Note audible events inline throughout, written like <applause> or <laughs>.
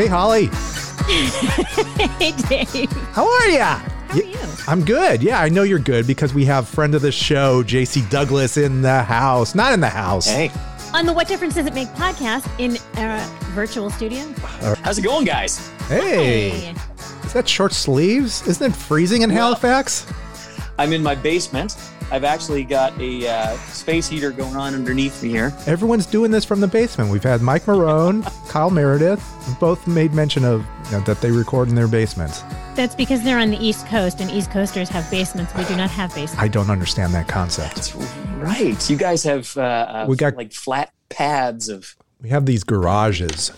Hey, Holly. <laughs> hey, Dave. How are ya? How are you? I'm good. Yeah, I know you're good because we have friend of the show, JC Douglas, in the house. Not in the house. Hey, On the What Difference Does It Make podcast in our virtual studio. Uh, how's it going, guys? Hey. Is that short sleeves? Isn't it freezing in Well- Halifax? I'm in my basement. I've actually got a uh, space heater going on underneath me here. Everyone's doing this from the basement. We've had Mike Marrone, <laughs> Kyle Meredith, both made mention of you know, that they record in their basements. That's because they're on the East Coast, and East Coasters have basements. We do not have basements. I don't understand that concept. That's right. You guys have uh, uh, We got- like flat pads of We have these garages.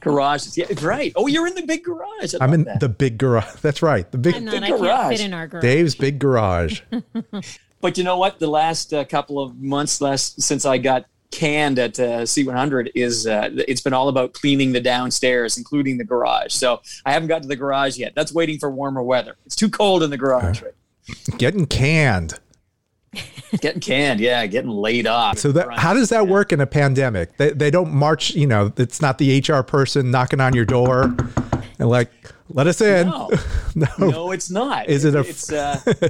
garages. Yeah, right. Oh, you're in the big garage. I I'm in that. the big garage. <laughs> That's right. The big I'm not. big I can't garage. fit in our garage. Dave's big garage. <laughs> But you know what? The last uh, couple of months, last since I got canned at uh, C100, is uh, it's been all about cleaning the downstairs, including the garage. So I haven't got to the garage yet. That's waiting for warmer weather. It's too cold in the garage. Right? Getting canned. <laughs> Getting canned, yeah, getting laid off. So that how does that work in a pandemic? They, they don't march, you know, it's not the HR person knocking on your door and like, let us in. No. <laughs> No. No, it's not. Is it a- It's uh, <laughs>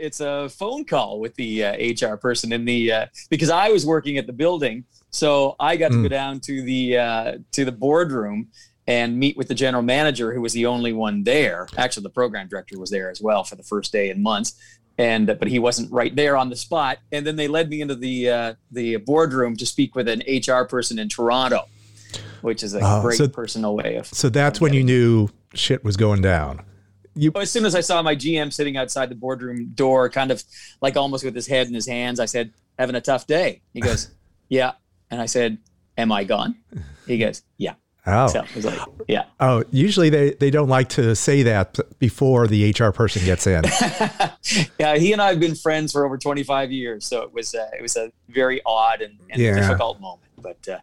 it's a phone call with the uh, HR person in the uh, because I was working at the building, so I got to Hmm. go down to the uh, to the boardroom and meet with the general manager, who was the only one there. Actually, the program director was there as well for the first day in months, and but he wasn't right there on the spot. And then they led me into the uh, the boardroom to speak with an HR person in Toronto, which is a Oh, great so- personal way of So that's when you knew shit was going down. You as soon as I saw my GM sitting outside the boardroom door, kind of like almost with his head in his hands, I said, "Having a tough day." He goes, <laughs> "Yeah," and I said, "Am I gone?" He goes, "Yeah." oh. So like, "Yeah." Oh, usually they, they don't like to say that before the HR person gets in. <laughs> yeah, he and I have been friends for over 25 years, so it was uh, it was a very odd and, and Yeah. difficult moment. But uh,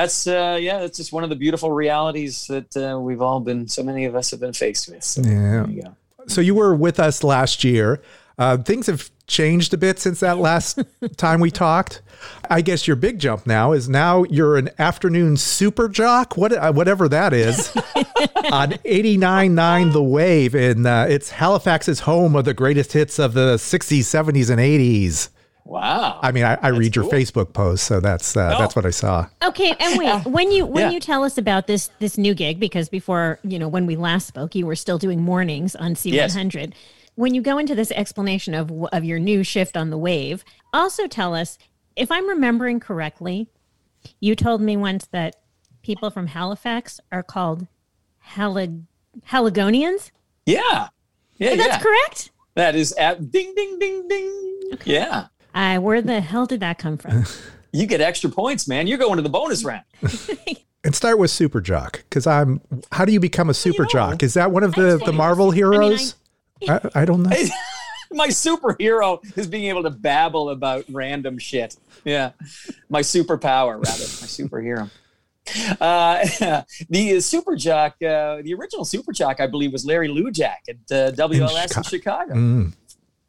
that's uh, yeah, that's just one of the beautiful realities that uh, we've all been. So many of us have been faced with. So Yeah. you. So you were with us last year. Uh, things have changed a bit since that last <laughs> time we talked. I guess your big jump now is now you're an afternoon super jock, what, uh, whatever that is, <laughs> on 89.9 The Wave. And uh, it's Halifax's home of the greatest hits of the 60s, 70s, and 80s. Wow. I mean, I, I read your cool. Facebook post, so that's uh, Oh. that's what I saw. Okay, and wait, when you when Yeah. you tell us about this this new gig, because before you know when we last spoke, you were still doing mornings on C100. When you go into this explanation of of your new shift on the wave, also tell us if I'm remembering correctly. You told me once that people from Halifax are called Halig- Haligonians. yeah. Yeah, That's yeah. correct. That is at ding ding ding ding. Yeah. I where the hell did that come from? <laughs> You get extra points, man. You're going to the bonus round. <laughs> And start with Super Jock, because I'm. How do you become a Super know. Jock? Is that one of the, the Marvel heroes? I, I, don't know. <laughs> My superhero is being able to babble about random shit. Yeah. My superpower, rather. My superhero. Uh, the super jock, uh, the original super jock, I believe, was Larry Lujack at uh, WLS in Chicago. Mm.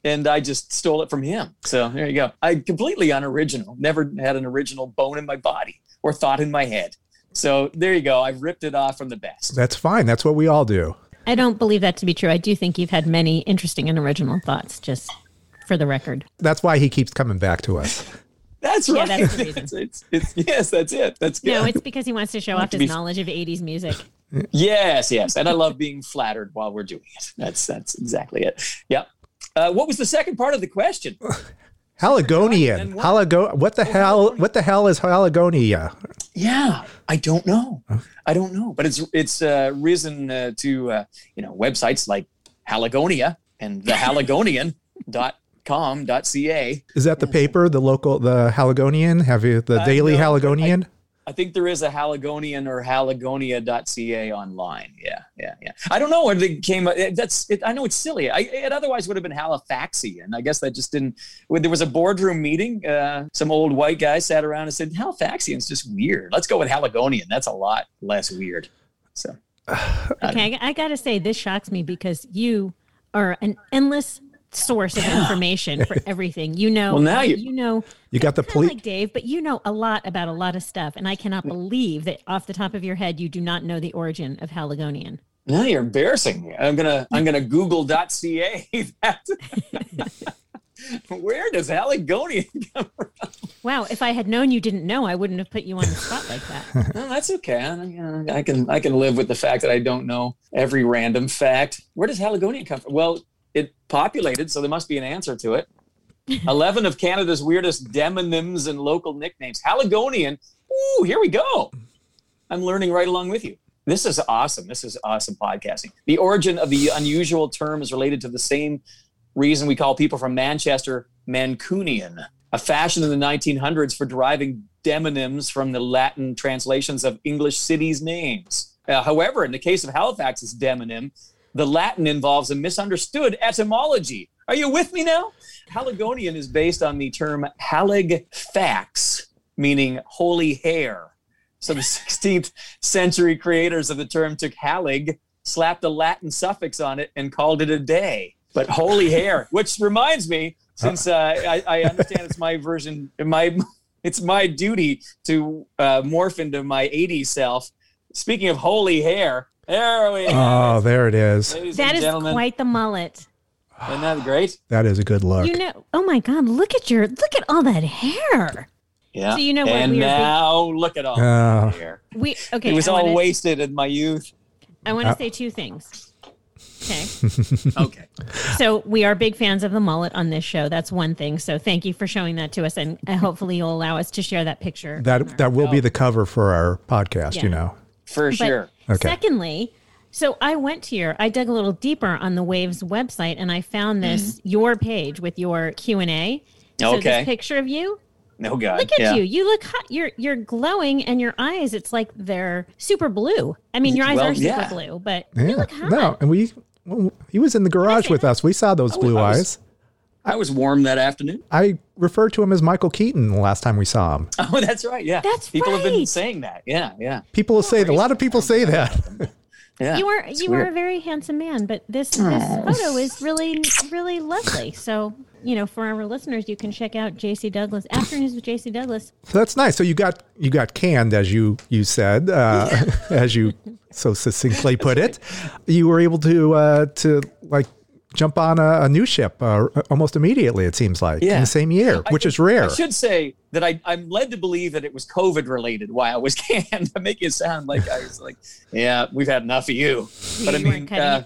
And I just stole it from him. So there you go. I completely unoriginal. Never had an original bone in my body or thought in my head. So there you go. I've ripped it off from the best. That's fine. That's what we all do. I don't believe that to be true. I do think you've had many interesting and original thoughts, just for the record. That's why he keeps coming back to us. <laughs> That's right. Yeah, right. that's the reason. <laughs> It's- it's- it's- yes, that's it. That's good. No, it's because he wants to show off his be- knowledge of 80s music. <laughs> Yes, yes, and I love being flattered while we're doing it. That's that's exactly it. Yep. Uh, what was the second part of the question? <laughs> Haligonian. What- Halago. What the hell? What the hell is Halagonia? Yeah, I don't know. I don't know, but it's it's uh, risen uh, to uh, you know websites like Halagonia and the <laughs> Haligonian.com.ca. Is that the paper, the local, the Haligonian? Have you the Uh, Daily no, Haligonian? I think there is a Haligonian or Halagonia.ca online. Yeah, yeah, yeah. I don't know where they came. it- That's. It, I know it's silly. I, it otherwise would have been Halifaxian. I guess that just didn't. When there was a boardroom meeting, uh, some old white guy sat around and said, "Halifaxian's just weird. Let's go with Haligonian. That's a lot less weird." So <sighs> Okay, I, I got to say, this shocks me because you are an endless source of information for <laughs> everything. You know, well, now uh, you, you know, you got the police, like Dave, but you know a lot about a lot of stuff, and I cannot mm. believe that off the top of your head you do not know the origin of Haligonian. Now you're embarrassing me. I'm gonna I'm gonna Google.ca <laughs> that. <laughs> Where does Haligonian come from? Wow, if I had known you didn't know, I wouldn't have put you on the spot like that. no, that's okay. I, you know, I can I can live with the fact that I don't know every random fact. Where does Haligonian come from? Well, it populated, so there must be an answer to it. <laughs> 11 of Canada's weirdest demonyms and local nicknames. Haligonian. Ooh, here we go. I'm learning right along with you. This is awesome. This is awesome podcasting. The origin of the unusual term is related to the same reason we call people from Manchester Mancunian, a fashion in the 1900s for deriving demonyms from the Latin translations of English cities' names. Uh, however, in the case of Halifax's demonym, the Latin involves a misunderstood etymology. Are you with me now? Haligonian is based on the term halig fax, meaning holy hair. So the <laughs> 16th century creators of the term took halig, slapped a Latin suffix on it, and called it a day. But holy hair, which reminds me, since uh, I, I, understand it's my version, my it's my duty to uh, morph into my 80s self. Speaking of holy hair, there we go. Oh, there it is. That is gentlemen. quite the mullet. Isn't that great? That is a good look. You know, oh my God, look at your look at all that hair. Yeah. So you know what? And we now big... look at all uh, hair. We okay. It was I all wanna, wasted in my youth. I want to uh, say two things. Okay. <laughs> okay. So we are big fans of the mullet on this show. That's one thing. So thank you for showing that to us, and hopefully you'll allow us to share that picture. That that will be the cover for our podcast. Yeah. You know. For sure. Okay. Secondly, so I went to your, I dug a little deeper on the Waves website, and I found this mm-hmm. your page with your Q and A. So okay. this picture of you. No God. Look at yeah. you. You look hot. You're you're glowing, and your eyes. It's like they're super blue. I mean, your eyes well, are super yeah. blue, but yeah. you look hot. No, and we. Well, he was in the garage with us. We saw those blue was, eyes. I was warm that afternoon. I referred to him as Michael Keaton the last time we saw him. Oh, that's right. Yeah, that's people right. have been saying that. Yeah, yeah. People say a lot of people say that. <laughs> Yeah, you are you weird. are a very handsome man, but this this photo is really really lovely. So you know, for our listeners, you can check out JC Douglas Afternoons with JC Douglas. So that's nice. So you got you got canned, as you you said, uh, <laughs> as you so succinctly put it. You were able to uh, to like jump on a, a new ship uh, almost immediately. It seems like yeah. in the same year, which I, is rare. I should say that I, I'm led to believe that it was COVID related why I was <laughs> canned. to make it sound like I was like, yeah, we've had enough of you. But I mean, uh,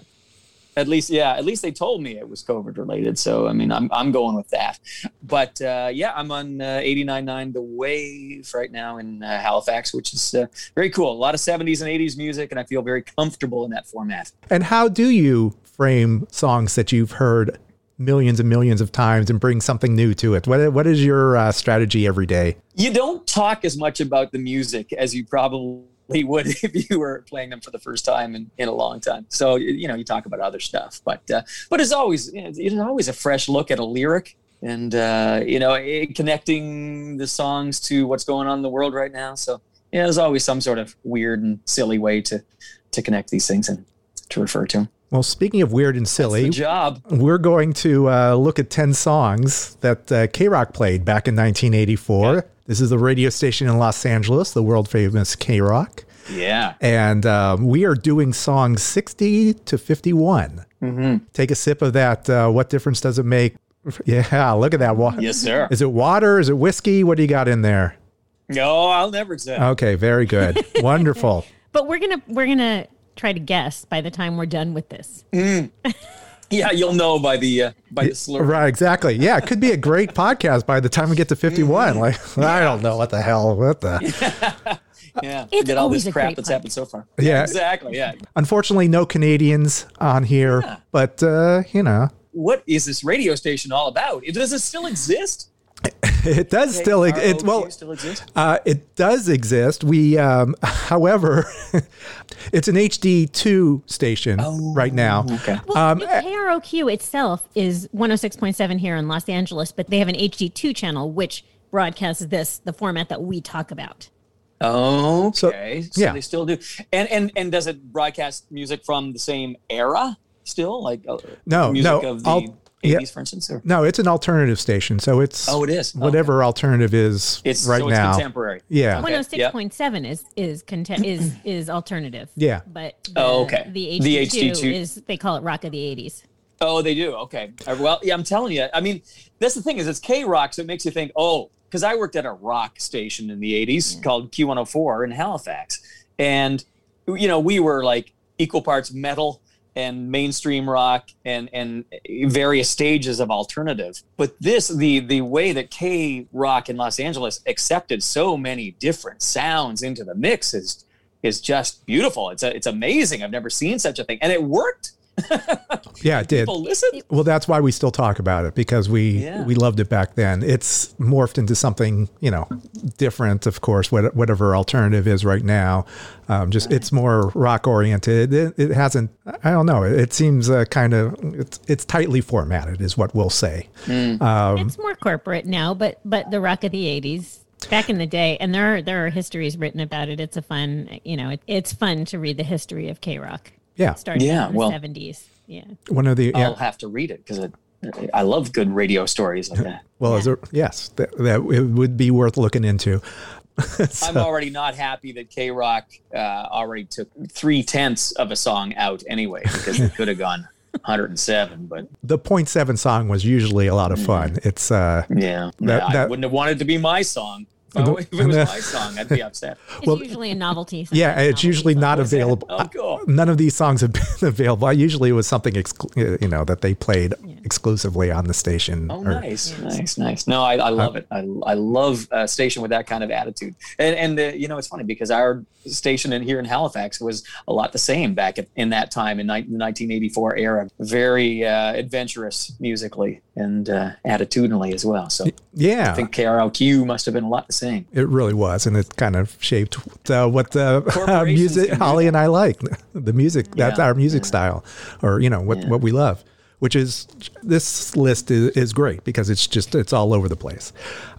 at least yeah, at least they told me it was COVID related. So I mean, I'm I'm going with that. But uh, yeah, I'm on uh, 89.9 The Wave right now in uh, Halifax, which is uh, very cool. A lot of 70s and 80s music, and I feel very comfortable in that format. And how do you frame songs that you've heard millions and millions of times and bring something new to it? What, what is your uh, strategy every day? You don't talk as much about the music as you probably <laughs> would if you were playing them for the first time in, in a long time. So, you know, you talk about other stuff, but, uh, but it's always, you know, it's always a fresh look at a lyric and, uh, you know, it, connecting the songs to what's going on in the world right now. So, yeah, there's always some sort of weird and silly way to, to connect these things and to refer to them. Well, speaking of weird and silly, job. we're going to uh, look at 10 songs that uh, K Rock played back in 1984. Yeah. This is the radio station in Los Angeles, the world famous K Rock. Yeah. And um, we are doing songs 60 to 51. Mm-hmm. Take a sip of that. Uh, what difference does it make? <laughs> Yeah, look at that water. Yes, sir. Is it water? Is it whiskey? What do you got in there? No, I'll never say. Okay, very good. <laughs> Wonderful. But we're gonna we're gonna try to guess by the time we're done with this. Mm. <laughs> Yeah, you'll know by the uh, by the slur. Right, exactly. Yeah, it could be a great <laughs> podcast by the time we get to 51. Mm. <laughs> Like, yeah. I don't know what the hell, what the. yeah, it's all this crap that's happened so far. Yeah, exactly. Yeah. Unfortunately, no Canadians on here, yeah. but uh, you know. What is this radio station all about? Does it still exist? <laughs> it does still it well still exist. Uh, it does exist. We, um, <laughs> however, <laughs> it's an HD two station oh, right now. Okay. Well, um, KROQ itself is 106.7 here in Los Angeles, but they have an HD two channel which broadcasts this the format that we talk about. Okay, so, so yeah. they still do. And and and does it broadcast music from the same era still, like uh, no, no. The, 80s, yeah. for instance? Or? No, it's an alternative station. So it's oh, it is whatever okay. alternative is it's, right so it's now. Contemporary. Yeah, one hundred oh six point seven is is contem- is <clears throat> is alternative. Yeah, but the, oh, okay. The HD two is they call it rock of the eighties. Oh, they do. Okay. Uh, well, yeah, I'm telling you. I mean, that's the thing is it's K rock, so it makes you think, oh, because I worked at a rock station in the '80s yeah. called Q104 in Halifax, and you know we were like equal parts metal and mainstream rock and and various stages of alternative. But this the the way that k rock in los angeles accepted so many different sounds into the mix is is just beautiful. It's a, it's amazing. I've never seen such a thing. And it worked yeah, it did. Well, that's why we still talk about it because we yeah. we loved it back then. It's morphed into something you know different, of course. Whatever alternative is right now, um, just right. it's more rock oriented. It, it, hasn't. I don't know. It, it seems uh, kind of it's it's tightly formatted, is what we'll say. Mm. Um, it's more corporate now, but but the rock of the '80s back in the day and there are there are histories written about it it's a fun you know it, it's fun to read the history of k-rock yeah. Starting yeah, in the well, 70s. Yeah. One of the. Yeah. I'll have to read it because I love good radio stories like that. well, yeah. yes, that, that it would be worth looking into. <laughs> so. I'm already not happy that K Rock uh, already took three tenths of a song out anyway because it could have gone 107. But the point 0.7 song was usually a lot of fun. Mm. It's uh, yeah, that, that, I wouldn't have wanted to be my song. If it was my <laughs> song, I'd be upset. It's well, usually a novelty. Yeah, it's novelty usually song. not available. Oh, cool. None of these songs have <laughs> been available. I Usually, it was something exclu- you know that they played yeah. exclusively on the station. Oh, or, nice, yes. nice, nice. No, I, I love uh, it. I, I love a station with that kind of attitude. And and uh, you know, it's funny because our station in here in Halifax was a lot the same back at, in that time in ni- the 1984 era. Very uh, adventurous musically and uh, attitudinally as well. So yeah, I think KROQ must have been a lot the same. It really was, and it kind of shaped uh, what the uh, music Holly and I like. The music that's our music yeah. style, or you know what yeah. what we love. Which is this list is, is great because it's just it's all over the place.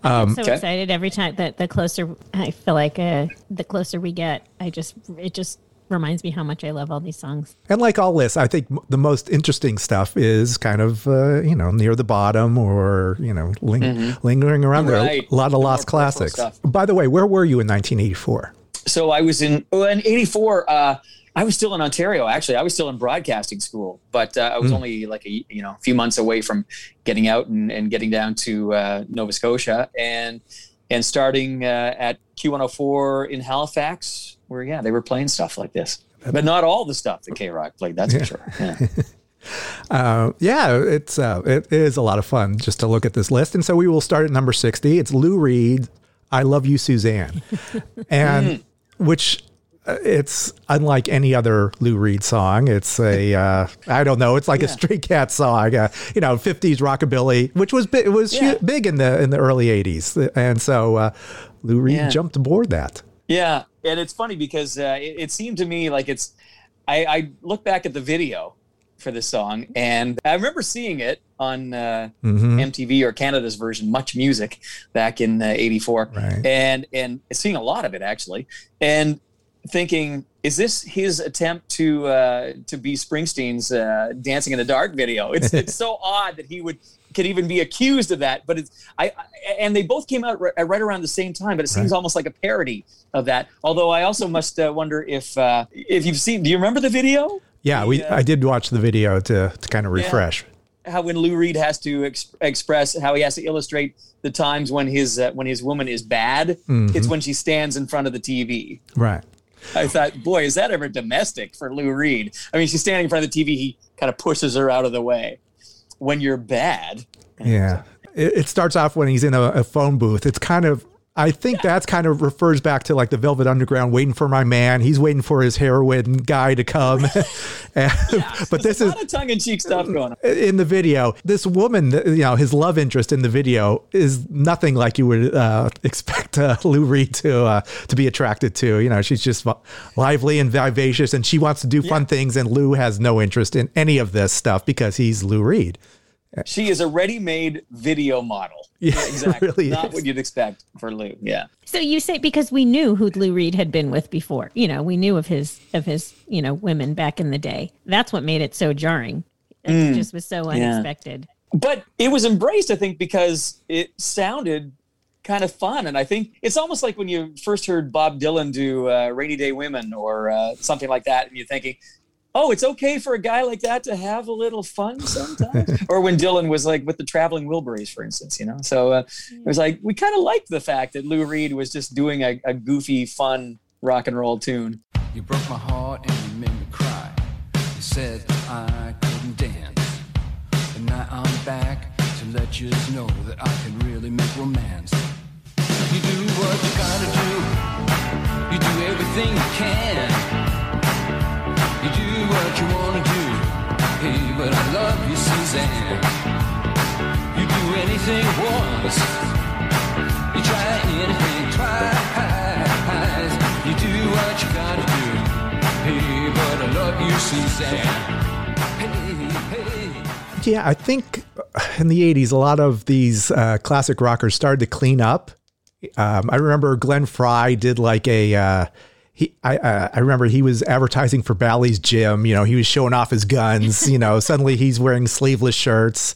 Um, I'm so okay. excited every time that the closer I feel like uh, the closer we get, I just it just reminds me how much I love all these songs. And like all this, I think the most interesting stuff is kind of uh, you know near the bottom or you know ling- mm-hmm. lingering around right. there. A lot of the lost classics. Stuff. By the way, where were you in 1984? So I was in oh, in '84. Uh, I was still in Ontario. Actually, I was still in broadcasting school, but uh, I was mm. only like a you know a few months away from getting out and, and getting down to uh, Nova Scotia and and starting uh, at Q104 in Halifax where yeah they were playing stuff like this, but not all the stuff that K Rock played. That's yeah. for sure. Yeah. <laughs> Uh, yeah, it's uh, it is a lot of fun just to look at this list, and so we will start at number sixty. It's Lou Reed, "I Love You, Suzanne," <laughs> and mm. which uh, it's unlike any other Lou Reed song. It's a uh, I don't know. It's like yeah. a Stray Cat song, uh, you know, fifties rockabilly, which was it was yeah. big in the in the early eighties, and so uh, Lou Reed yeah. jumped aboard that. Yeah, and it's funny because uh, it, it, seemed to me like it's. I, I, look back at the video for this song, and I remember seeing it on uh, mm-hmm. MTV or Canada's version, Much Music, back in '84, uh, right. and and seeing a lot of it actually, and thinking, is this his attempt to uh, to be Springsteen's uh, "Dancing in the Dark" video? It's it's <laughs> so odd that he would could even be accused of that. But it's I, I and they both came out right, right, around the same time. But it seems right. almost like a parody of that. Although I also must uh, wonder if uh, if you've seen. Do you remember the video? Yeah, the, we uh, I did watch the video to to kind of refresh. Yeah how when Lou Reed has to ex- express how he has to illustrate the times when his uh, when his woman is bad, mm-hmm. it's when she stands in front of the TV. Right. I thought, boy, is that ever domestic for Lou Reed? I mean, she's standing in front of the TV. He kind of pushes her out of the way when you're bad. Yeah. It, starts off when he's in a, a phone booth. It's kind of I think that's kind of refers back to like the Velvet Underground, waiting for my man. He's waiting for his heroin guy to come. <laughs> <laughs> and, yeah, but this is tongue in cheek stuff going on in the video. This woman, you know, his love interest in the video is nothing like you would uh, expect uh, Lou Reed to uh, to be attracted to. You know, she's just lively and vivacious, and she wants to do fun yeah. things. And Lou has no interest in any of this stuff because he's Lou Reed. She is a ready-made video model. Yeah, <laughs> exactly. Really Not is. what you'd expect for Lou. Yeah. So you say because we knew who Lou Reed had been with before. You know, we knew of his of his you know women back in the day. That's what made it so jarring. It mm. just was so unexpected. Yeah. but it was embraced, I think, because it sounded kind of fun. And I think it's almost like when you first heard Bob Dylan do uh, Rainy Day Women or uh, something like that, and you're thinking, oh, it's okay for a guy like that to have a little fun sometimes. <laughs> or when Dylan was like with the Traveling Wilburys, for instance, you know? So uh, it was like, we kind of liked the fact that Lou Reed was just doing a, a goofy, fun rock and roll tune. You broke my heart and you made me cry. You said I couldn't dance. And now I'm back to let you know that I can really make romance. You do what you gotta do. You do everything you can. You do what you wanna do. Hey, but I love you, Suzanne. You do anything once. You try anything twice. You do what you gotta do. Hey, but I love you, Suzanne. Yeah, I think in the 80s, a lot of these uh, classic rockers started to clean up. Um, I remember Glenn Frey did like a. Uh, he, I, uh, I remember he was advertising for Bally's gym. You know, he was showing off his guns. You know, suddenly he's wearing sleeveless shirts.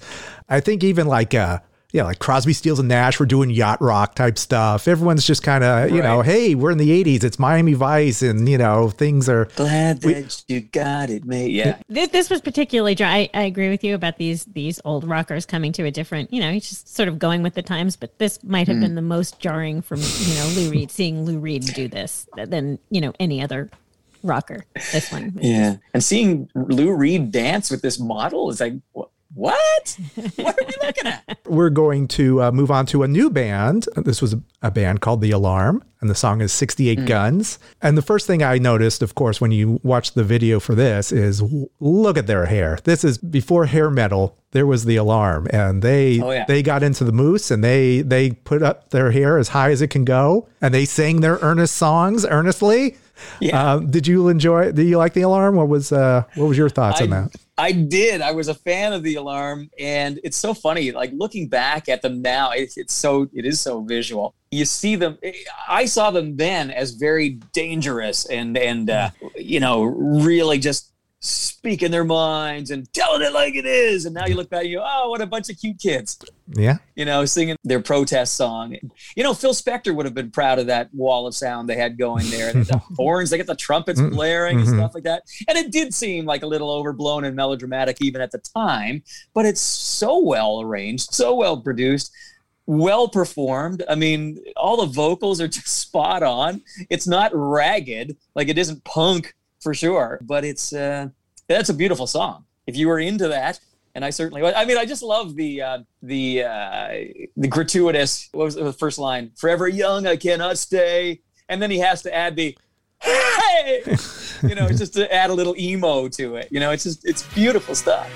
I think even like uh, yeah, like Crosby, Stills and Nash were doing yacht rock type stuff. Everyone's just kind of, you know, hey, we're in the 80s. It's Miami Vice. And, you know, things are. Glad We- that you got it, mate. Yeah. This, this was particularly dry. I, I agree with you about these these old rockers coming to a different, you know, he's just sort of going with the times. But this might have been hmm. the most jarring from you know Lou Reed seeing Lou Reed do this than you know any other rocker. This one, Yeah. And seeing Lou Reed dance with this model is like, wh- what? What are we looking at? <laughs> We're going to uh, move on to a new band. This was a, band called The Alarm, and the song is 68 Guns. And the first thing I noticed, of course, when you watch the video for this is look at their hair. This is before hair metal. There was The Alarm, and they Oh, yeah. they got into the mousse and they they put up their hair as high as it can go, and they sang their earnest songs earnestly. Yeah. Uh, did you enjoy? Did you like The Alarm? What was uh, what was your thoughts on that? I did. I was a fan of the alarm, and it's so funny. Like looking back at them now, it's, it's so it is so visual. You see them. I saw them then as very dangerous and and uh, you know really just speaking their minds and telling it like it is. And now you look back, and you go, oh, what a bunch of cute kids. Yeah. you know, singing their protest song. You know, Phil Spector would have been proud of that wall of sound they had going there. the <laughs> horns, they get the trumpets Mm, blaring and mhm. stuff like that. And it did seem like a little overblown and melodramatic even at the time, but it's so well arranged, so well produced. Well performed. I mean, all the vocals are just <laughs> spot on. It's not ragged, like it isn't punk for sure, but it's uh, that's a beautiful song. If you were into that, and I certainly was. I mean, I just love the uh, the uh, the gratuitous. What was the first line? Forever young, I cannot stay, and then he has to add the hey, <laughs> you know, just to add a little emo to it. You know, it's just it's beautiful stuff.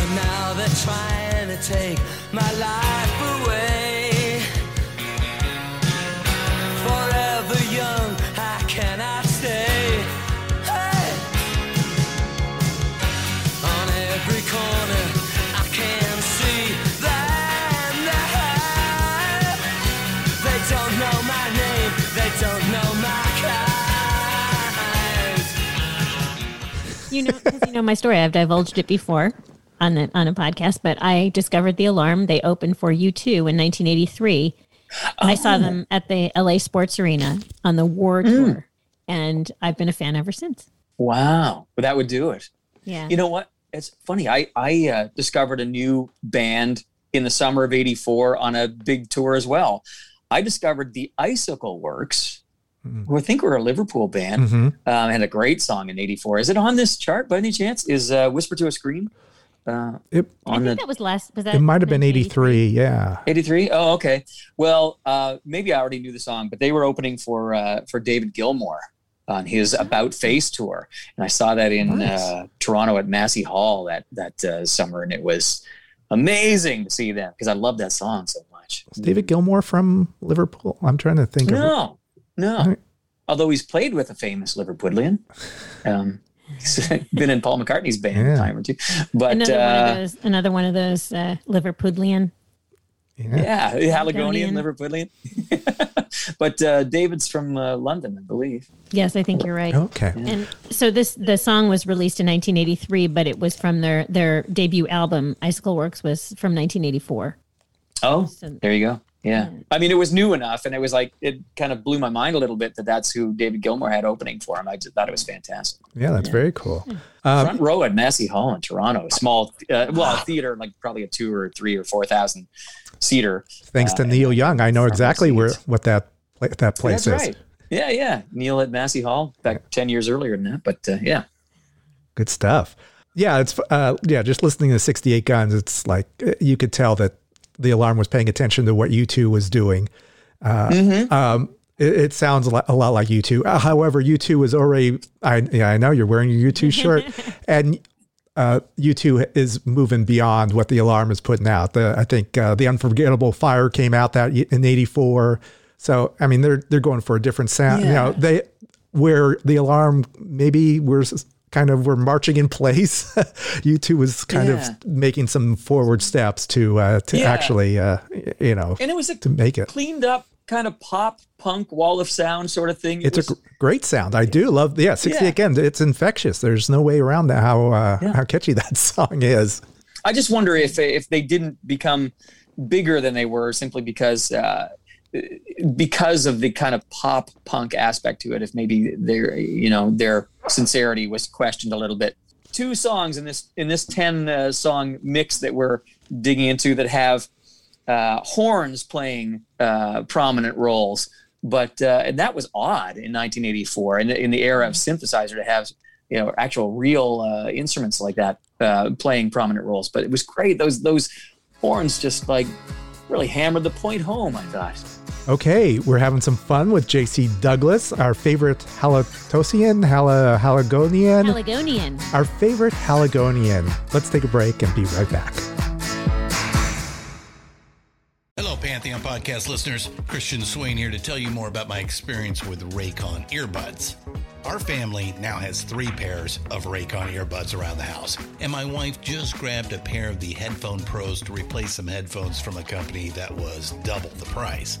And now they're trying to take my life You know, you know my story. I've divulged it before on the, on a podcast, but I discovered the alarm. They opened for U two in 1983, and I saw them at the LA Sports Arena on the War tour, and I've been a fan ever since. Wow, but that would do it. Yeah, You know what? It's funny. I I uh, discovered a new band in the summer of '84 on a big tour as well. I discovered the Icicle Works, Mhm. who I think were a Liverpool band, hmm um, had a great song in '84. Is it on this chart by any chance? Is uh, "Whisper to a Scream" uh, It I on think the that was last. Was that it might have been 1983? 83. Yeah. 83 oh okay well uh maybe i already knew the song but they were opening for uh for david gilmour on his about face tour and i saw that in Nice. uh toronto at massey hall that that uh, summer and it was amazing to see them because i love that song so much Is David Gilmour from Liverpool? I'm trying to think of no no Alright. although he's played with a famous liverpudlian um he's <laughs> been in paul mccartney's band Yeah. a time or two but Another one uh of those. Another one of those uh, Liverpudlian. Yeah. Yeah, Haligonian, Haligonian. Liverpudlian. <laughs> but uh, David's from uh, London, I believe. Yes, I think you're right. Okay. And so this the song was released in 1983, but it was from their their debut album. Icicle Works was from 1984. Oh, So- there you go. Yeah. I mean, it was new enough, and it was like it kind of blew my mind a little bit that that's who David Gilmour had opening for him. I just thought it was fantastic. Yeah, that's very cool. Um, Front row at Massey Hall in Toronto, a small, uh, well, a theater like probably a two or three or four thousand seater. thanks to uh, Neil Young, I know exactly where what that that place That's is. right. Yeah, yeah. Neil at Massey Hall back ten years earlier than that, but uh, yeah. Good stuff. Yeah, it's uh, yeah. Just listening to 68 Guns, it's like uh, you could tell that the alarm was paying attention to what U2 was doing. Uh, um, it, it sounds a lot, a lot like U2. Uh, however, U2 was already. I yeah, I know you're wearing your U2 shirt, <laughs> and uh, U2 is moving beyond what the alarm is putting out. The I think uh, the Unforgettable Fire came out that in '84. So I mean, they're they're going for a different sound. You know, they where the alarm maybe we're kind of we're marching in place. <laughs> U2 was kind Yeah. of making some forward steps to uh, to Yeah. actually uh, you know And it was a to make it. cleaned up kind of pop punk wall of sound sort of thing. It It's a was- gr- great sound. I do love. Yeah, 60 Yeah. again. It's infectious. There's no way around that. How uh, Yeah. how catchy <laughs> that song is. I just wonder if if they didn't become bigger than they were simply because uh, because of the kind of pop punk aspect to it. If maybe their you know their sincerity was questioned a little bit. Two songs in this in this ten uh, song mix that we're digging into that have uh, horns playing uh, prominent roles. But uh, and that was odd in 1984, in, in the era of synthesizer, to have you know actual real uh, instruments like that uh, playing prominent roles. But it was great; those those horns just like really hammered the point home. I thought. Okay, we're having some fun with JC Douglas, our favorite Halatosian, Hala, Haligonian, Pelargonian. our favorite Haligonian. Let's take a break and be right back. Hello, Pantheon podcast listeners. Christian Swain here to tell you more about my experience with Raycon earbuds. Our family now has three pairs of Raycon earbuds around the house, and my wife just grabbed a pair of the Headphone Pros to replace some headphones from a company that was double the price.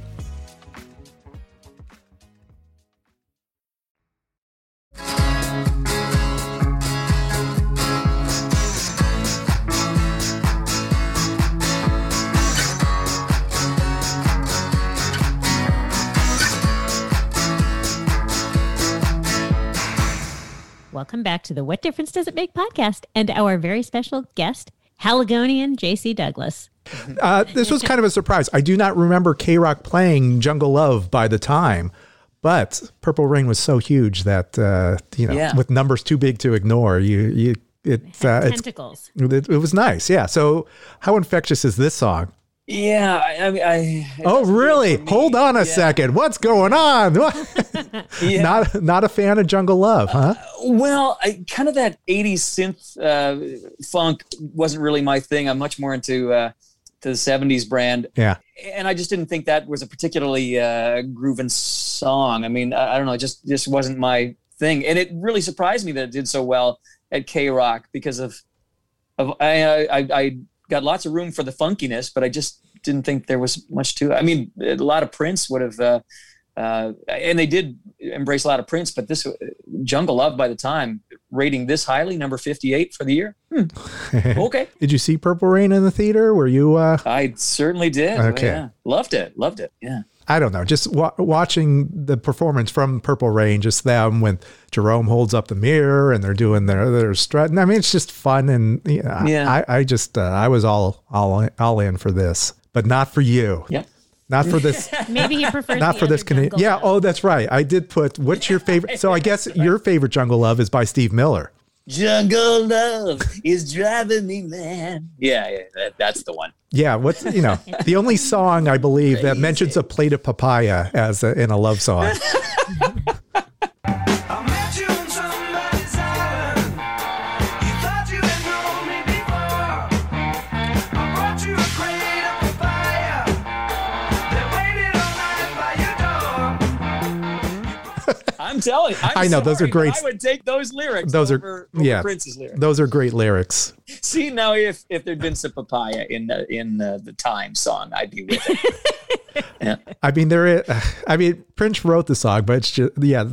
Welcome back to the What Difference Does It Make podcast and our very special guest, Haligonian JC Douglas. Uh, this was kind of a surprise. I do not remember K Rock playing Jungle Love by the time, but Purple Rain was so huge that uh, you know, Yeah. with numbers too big to ignore, you you it uh, it's, Tentacles. it, it was nice. Yeah. So how infectious is this song? Yeah, I, I, I Oh, doesn't do it really? Hold on a Yeah. second. What's going on? <laughs> Yeah. Not not a fan of Jungle Love, huh? Well, I, kind of that '80s synth uh, funk wasn't really my thing. I'm much more into uh, to the '70s brand, Yeah. and I just didn't think that was a particularly uh, grooving song. I mean, I, I don't know, it just just wasn't my thing, and it really surprised me that it did so well at K Rock because of of I, I I got lots of room for the funkiness, but I just didn't think there was much to it. I mean, a lot of Prince would have, uh, uh, and they did embrace a lot of Prince, but this uh, Jungle Love by the time rating this highly, number 58 for the year. Hmm. <laughs> Okay. did you see Purple Rain in the theater? Were you? Uh... I certainly did. Okay. Yeah. Loved it. Loved it. Yeah. I don't know, just wa- watching the performance from Purple Rain, just them when Jerome holds up the mirror and they're doing their their strut. I mean, it's just fun, and yeah, Yeah. I, I just uh, I was all all all in for this, but not for you. Yep. Not for this. <laughs> Maybe he prefers not the for this Canadian. Yeah. Love. Oh, that's right. I did put. What's your favorite? So I guess <laughs> your favorite Jungle Love is by Steve Miller. Jungle Love is driving me mad. Yeah, yeah, that, that's the one. Yeah. What's you know <laughs> the only song I believe that mentions a plate of papaya as a, in a love song. <laughs> telling. I'm I know, those are sorry, great. I would take those lyrics. Those are- over, over yeah. Prince's lyrics. Those are great lyrics. See now, if if there'd been some papaya in the in the, the time song, I'd be with it. <laughs> yeah. I mean, there is. I mean, Prince wrote the song, but it's just yeah.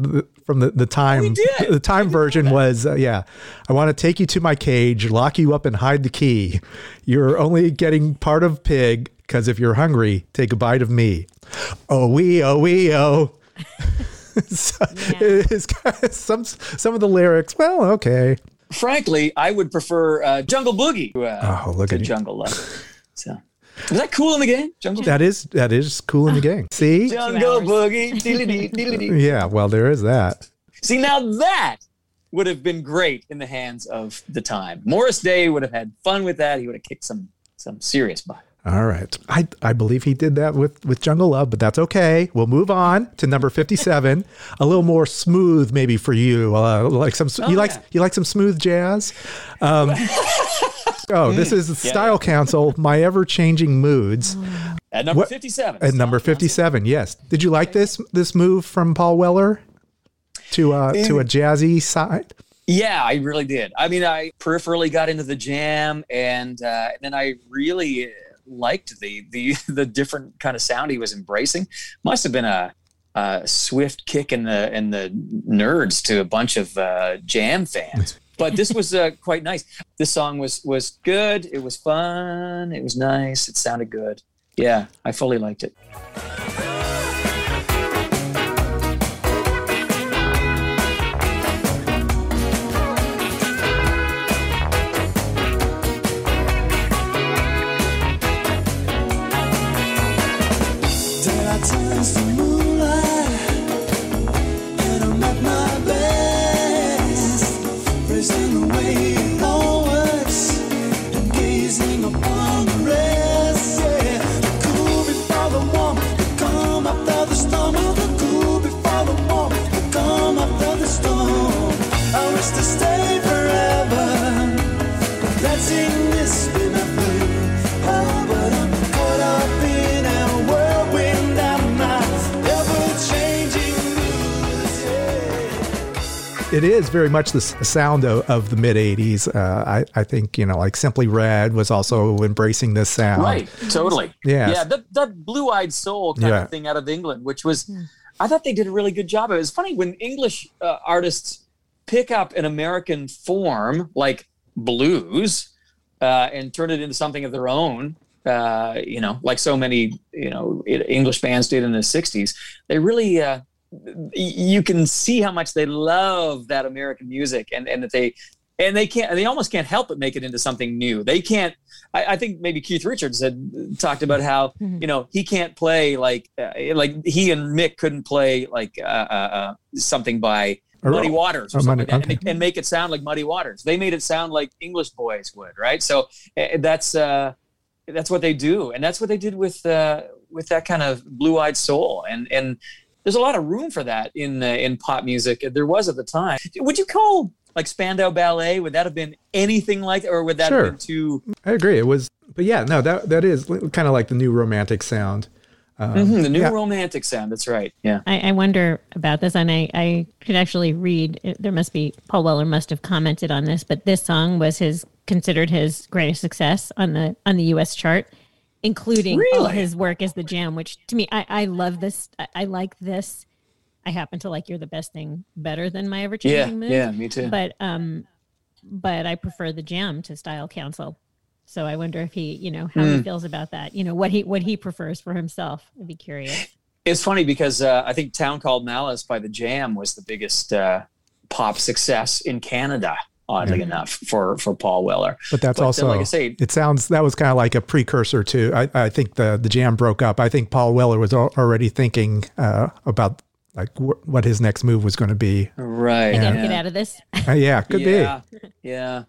From the the time, did? the time version was uh, yeah. I want to take you to my cage, lock you up, and hide the key. You're only getting part of pig because if you're hungry, take a bite of me. Oh wee oh wee oh. <laughs> <laughs> So, Yeah. it's kind of- some some of the lyrics. Well, okay. Frankly, I would prefer uh, Jungle Boogie uh, Oh, look to at you. Jungle Love. So, was that Kool & the Gang? Jungle That is that is Kool & the Gang. See, Jungle. Boogie. <laughs> diddly-dee, diddly-dee. yeah. Well, there is that. See, now that would have been great in the hands of the time. Morris Day would have had fun with that. He would have kicked some some serious butt. All right. I, I believe he did that with, with Jungle Love, but that's okay. We'll move on to number 57. a little more smooth maybe for you. Uh, like some you like you like some smooth jazz? Um, <laughs> oh, this is Yeah, Style Council, My Ever Changing Moods. At number What- 57. At number Style 57. Yes. Did you like this this move from Paul Weller to uh to a jazzy side? Yeah, I really did. I mean, I peripherally got into the jam, and, uh, and then I really liked the the <laughs> the different kind of sound he was embracing. Must have been a, a swift kick in the in the nerds to a bunch of uh, jam fans. <laughs> But this was uh, quite nice. This song was was good. It was fun. It was nice. It sounded good. Yeah, I fully liked it. It is very much the sound of, of the mid 80s. Uh, I, I think, you know, like Simply Red was also embracing this sound. Right, totally. Yes. Yeah, that, that blue eyed soul kind Yeah. of thing out of England, which was, I thought they did a really good job. It was funny when English uh, artists pick up an American form like blues uh, and turn it into something of their own. Uh, you know, like so many you know English bands did in the '60s. They really, uh, y- you can see how much they love that American music, and and that they and they can't they almost can't help but make it into something new. They can't i, I think maybe keith richards had talked about how you know he can't play like uh, like he and mick couldn't play like uh, uh, uh, something by Or- muddy waters or or something Muddy- like that, and, make, and make it sound like muddy waters. They made it sound like english boys would right? So uh, that's uh that's what they do. And that's what they did with uh with that kind of blue-eyed soul. And and there's a lot of room for that in uh, in pop music there was at the time would you call like spandau ballet would that have been anything like or would that Sure. have been too I agree. It was, but yeah, no, that that is kind of like the new romantic sound. Mhm, the new yeah. romantic sound that's right yeah I, I wonder about this, and I, I could actually read. There must be Paul Weller must have commented on this, but this song was his considered his greatest success on the on the U.S. chart, including all his work as the Jam. Which to me, I, I love this. I, I like this. I happen to like "You're the Best Thing" better than my ever Yeah, changing mood. yeah, me too. But um, but I prefer the Jam to Style Council. So I wonder if he, you know, how Hmm. he feels about that. You know, what he what he prefers for himself. I'd be curious. It's funny because uh, I think "Town Called Malice" by the Jam was the biggest uh, pop success in Canada. Oddly enough, for for Paul Weller. But that's But, also, like I say- it sounds that was kind of like a precursor to. I, I think the the jam broke up. I think Paul Weller was al- already thinking uh, about like wh- what his next move was going to be. Right. I gotta yeah. get out of this. <laughs> Uh, yeah, could yeah, Yeah.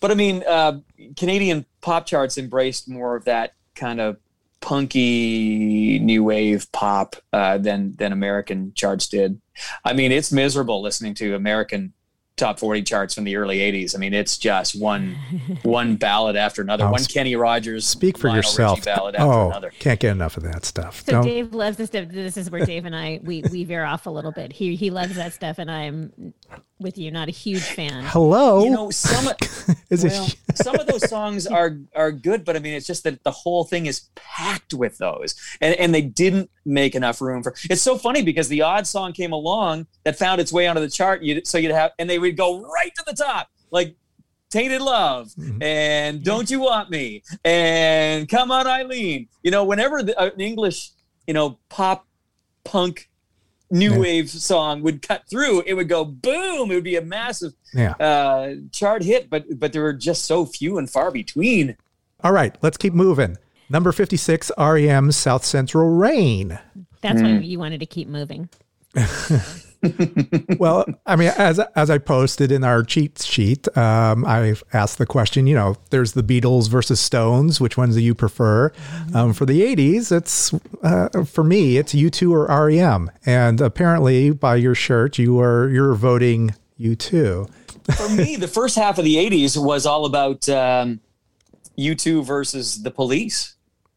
But I mean, uh, Canadian pop charts embraced more of that kind of punky new wave pop uh, than than American charts did. I mean, it's miserable listening to American top 40 charts from the early 80s. I mean, it's just one <laughs> one ballad after another, Oh, one sp- Kenny Rogers Speak for Lionel Richie yourself. ballad after Oh, another. can't get enough of that stuff. So Don't- Dave loves this stuff. This is where Dave and I we we veer off a little bit. He he loves that stuff, and I'm with you. Not a huge fan. hello, You know, some of- <laughs> is well, <laughs> some of those songs are are good, but I mean, it's just that the whole thing is packed with those, and and they didn't make enough room for. It's so funny because the odd song came along that found its way onto the chart. You so you'd have, and they would go right to the top, like "Tainted Love" Mhm. and "Don't You Want Me" and "Come On Eileen." You know, whenever the, uh, an English, you know, pop punk. New Yeah. wave song would cut through, it would go boom. It would be a massive Yeah. uh, chart hit, but but there were just so few and far between. All right, let's keep moving. Number fifty-six, REM's South Central Rain. That's Hmm. why you wanted to keep moving. <laughs> well, I mean, as as I posted in our cheat sheet, um, I've asked the question. You know, there's the Beatles versus Stones. Which ones do you prefer? Um, for the '80s, it's uh, for me, it's U2 or REM. And apparently, by your shirt, you are you're voting U2. For me, the first half of the '80s was all about um, U2 versus the Police.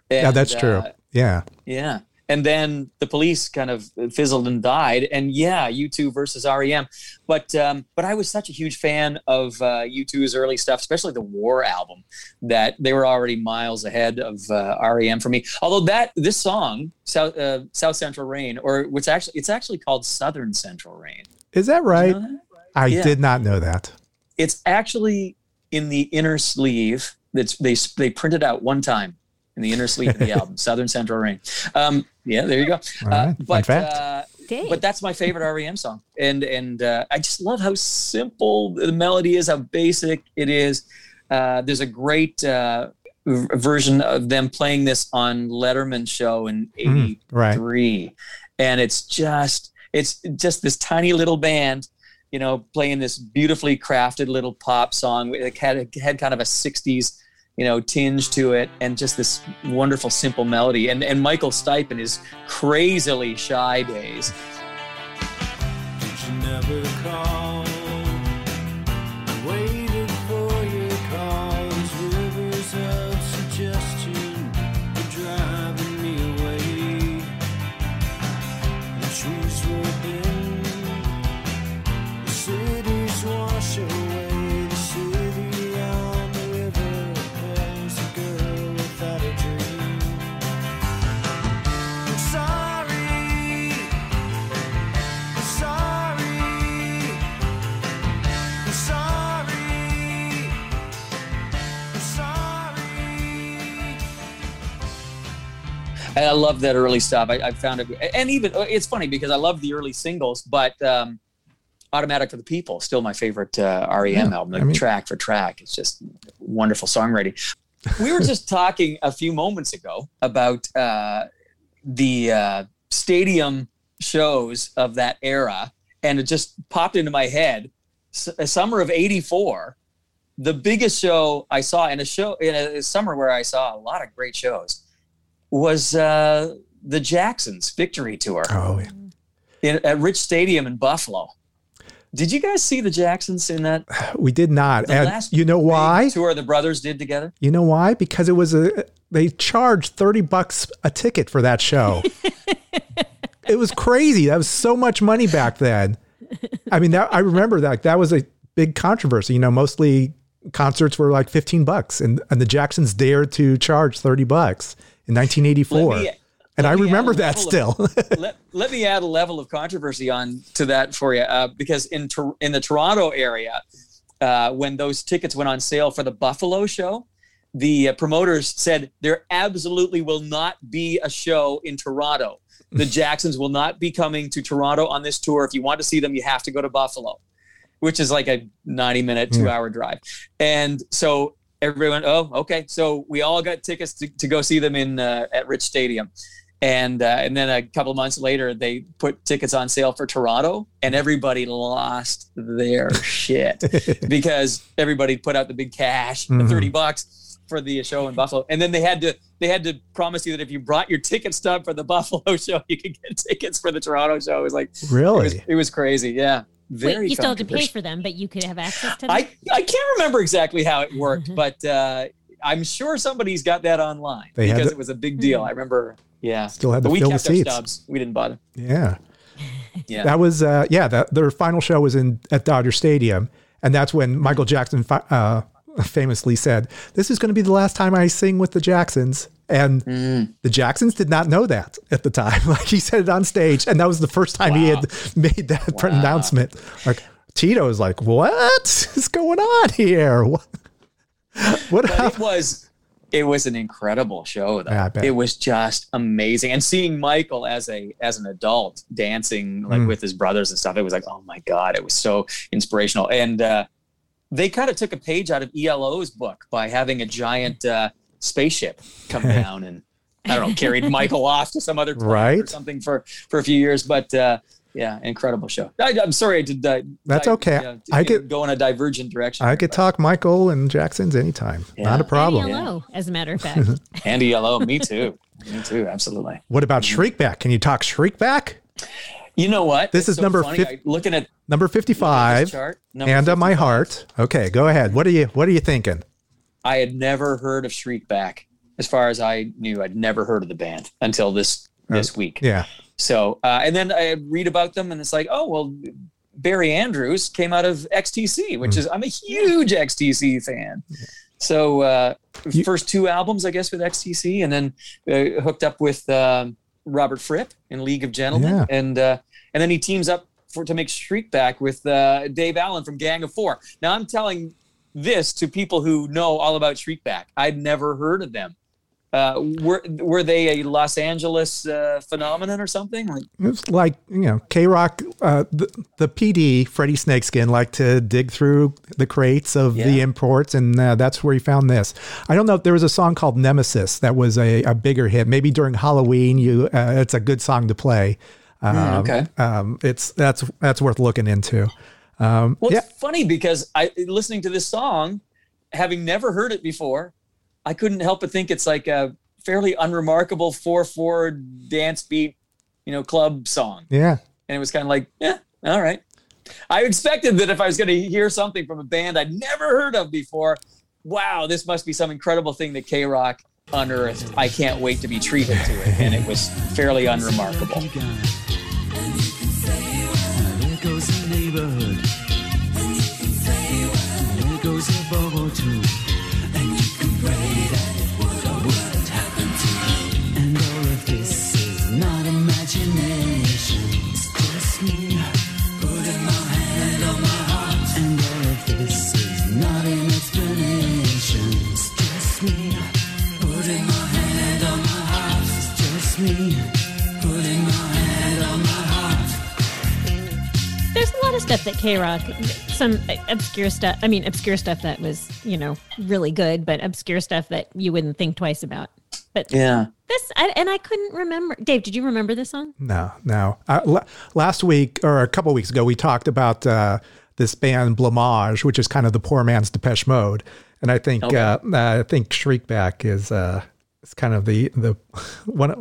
yeah, that's true. uh, yeah, yeah, and then the Police kind of fizzled and died, and yeah, U2 versus REM. But um, but I was such a huge fan of uh, U2's early stuff, especially the War album, that they were already miles ahead of uh, REM for me. Although that this song South uh, South Central Rain, or which actually it's actually called Southern Central Rain. is that Did you right? know that? I Yeah. did not know that. It's actually in the inner sleeve. That's they they printed out one time in the inner sleeve of the <laughs> album, Southern Central Rain. Um, yeah, there you go. All right, fun but uh, but that's my favorite REM song, and and uh, I just love how simple the melody is, how basic it is. Uh, there's a great uh, v- version of them playing this on Letterman show in Mm, right. '83, and it's just it's just this tiny little band, you know, playing this beautifully crafted little pop song. It had it had kind of a '60s you know tinge to it and just this wonderful simple melody. And and michael stipe in his crazily shy days And I love that early stuff. I, I found it, and even it's funny because I love the early singles, but um, "Automatic for the People" still my favorite uh, REM Yeah, album. I Like mean- track for track, it's just wonderful songwriting. We were just <laughs> talking a few moments ago about uh, the uh, stadium shows of that era, and it just popped into my head. S- uh, summer of '84, the biggest show I saw in a show in a summer where I saw a lot of great shows was uh, the Jacksons Victory Tour Oh, in, at Rich Stadium in Buffalo. Did you guys see the Jacksons in that? we did not. And last you know why? tour the brothers did together? You know why? Because it was a they charged 30 bucks a ticket for that show. <laughs> it was crazy. That was so much money back then. I mean, that, I remember that that was a big controversy. You know, mostly concerts were like 15 bucks and, and the Jacksons dared to charge 30 bucks. In 1984. Me- and I let me add remember that still. <laughs> let, let me add a level of controversy on to that for you uh, because in in the Toronto area uh, when those tickets went on sale for the Buffalo show the uh, promoters said there absolutely will not be a show in Toronto the <laughs> Jacksons will not be coming to Toronto on this tour if you want to see them you have to go to Buffalo which is like a 90 minute 2 hour drive and so everyone oh okay. So we all got tickets to, to go see them in uh, at Rich Stadium. And uh, and then a couple of months later they put tickets on sale for Toronto and everybody lost their <laughs> shit because everybody put out the big cash the Mhm. 30 bucks for the show in Buffalo. And then they had to they had to promise you that if you brought your ticket stub for the <laughs> Buffalo show you could get tickets for the Toronto show. It was like it was, really? it was crazy. Yeah very Wait, you still had to pay for them, but you could have access to them. I, I can't remember exactly how it worked, <laughs> but uh, I'm sure somebody's got that online They because to- it was a big deal. I remember, yeah. Still had to but we fill the kept our seats. stubs. We didn't bother. Yeah. <laughs> Yeah. That was uh yeah, that their final show was in at Dodger Stadium and that's when Michael Jackson fi- uh <laughs> famously said, "This is going to be the last time I sing with the Jacksons." And Mm. the Jacksons did not know that at the time. <laughs> Like he said it on stage and that was the first time he had <laughs> made that announcement. Like Tito was like, "What is going on here? What, what happened?" it was it was an incredible show though. Yeah, It was just amazing. And seeing Michael as a as an adult dancing like Mm. with his brothers and stuff, it was like, oh my God, it was so inspirational. And uh they kind of took a page out of ELO's book by having a giant uh spaceship come <laughs> down and I don't know, carried <laughs> Michael off to some other planet or Right. something for for a few years. But uh yeah, incredible show. I, I'm sorry I did. Uh, That's di- okay. uh, I could- go in a divergent direction. I here, could but- talk Michael and Jacksons anytime. Yeah. Not a problem. Hello, as a matter of fact. <laughs> Andy Yellow, me too. Me too, absolutely. What about Shriekback? Can you talk Shriekback? You know what? This It's is number funny. fif- I- looking at Number at 55. chart, number and on my heart. Okay, go ahead. What are you what are you thinking? I had never heard of Shriekback. As far as I knew, I'd never heard of the band until this this week. Yeah. So, uh, and then I read about them, and it's like, oh well, Barry Andrews came out of XTC, which Mm. is I'm a huge XTC fan. So, uh, You- first two albums, I guess, with XTC, and then uh, hooked up with um, Robert Fripp in League of Gentlemen, Yeah. and uh, and then he teams up for to make Shriekback with uh, Dave Allen from Gang of Four. Now, I'm telling this to people who know all about Shriekback. I'd never heard of them. Uh, were were they a Los Angeles uh, phenomenon or something? Like, It's like, you know, K Rock, uh, the, the PD, Freddy Snakeskin, liked to dig through the crates of the imports, and uh, that's where he found this. I don't know if there was a song called Nemesis that was a, a bigger hit. Maybe during Halloween, you uh, it's a good song to play. Um, okay. Um, it's that's that's worth looking into. Um, Well, yeah, it's funny because I listening to this song, having never heard it before, I couldn't help but think it's like a fairly unremarkable four four dance beat, you know, club song. yeah. And it was kind of like, yeah, all right. I expected that if I was going to hear something from a band I'd never heard of before, wow, this must be some incredible thing that K Rock unearthed. I can't wait to be treated to it. And it was fairly unremarkable. K Rock, some obscure stuff. I mean, obscure stuff that was, you know, really good, but obscure stuff that you wouldn't think twice about. But Yeah. this, I, and I couldn't remember. Dave, did you remember this song? No, no. Uh, la- last week or a couple weeks ago, we talked about uh, this band Blancmange, which is kind of the poor man's Depeche Mode, and I think Okay. uh, I think Shriekback is uh, is kind of the the <laughs> one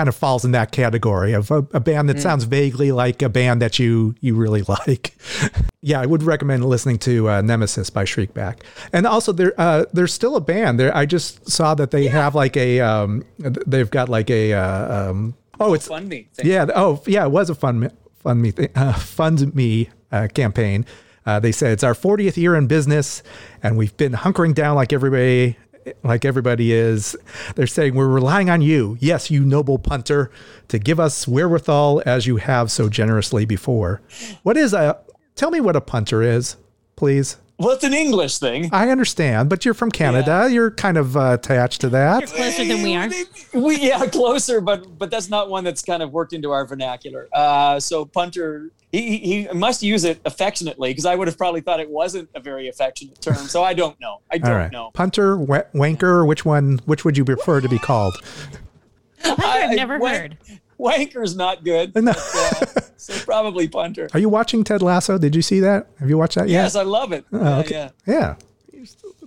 kind of falls in that category of a, a band that sounds vaguely like a band that you you really like. <laughs> yeah, I would recommend listening to uh, Nemesis by Shriekback, and also they're uh, they're still a band. There, I just saw that they have like a um, they've got like a uh, um, oh it's Fund me. thing. yeah. Oh, yeah. It was a fun, fun me, th- uh, fund me uh, campaign. Uh, they said it's our 40th year in business, and we've been hunkering down like everybody like everybody is. They're saying, We're relying on you, yes, you noble punter, to give us wherewithal as you have so generously before. What is a, tell me what a punter is, please. Well, it's an English thing. I understand, but you're from Canada. You're kind of uh, attached to that. You're Closer than we are. <laughs> We yeah, closer, but but that's not one that's kind of worked into our vernacular. Uh, so punter, he he must use it affectionately because I would have probably thought it wasn't a very affectionate term. So I don't know. I don't right. know. Punter, wa- wanker, which one, which would you prefer to be called? I've I- never wank- heard. Wanker's not good. <laughs> No. but, uh, so probably punter. Are you watching Ted Lasso? Did you see that? Have you watched that yet? Yes, I love it. Oh, Yeah, okay. yeah. Yeah.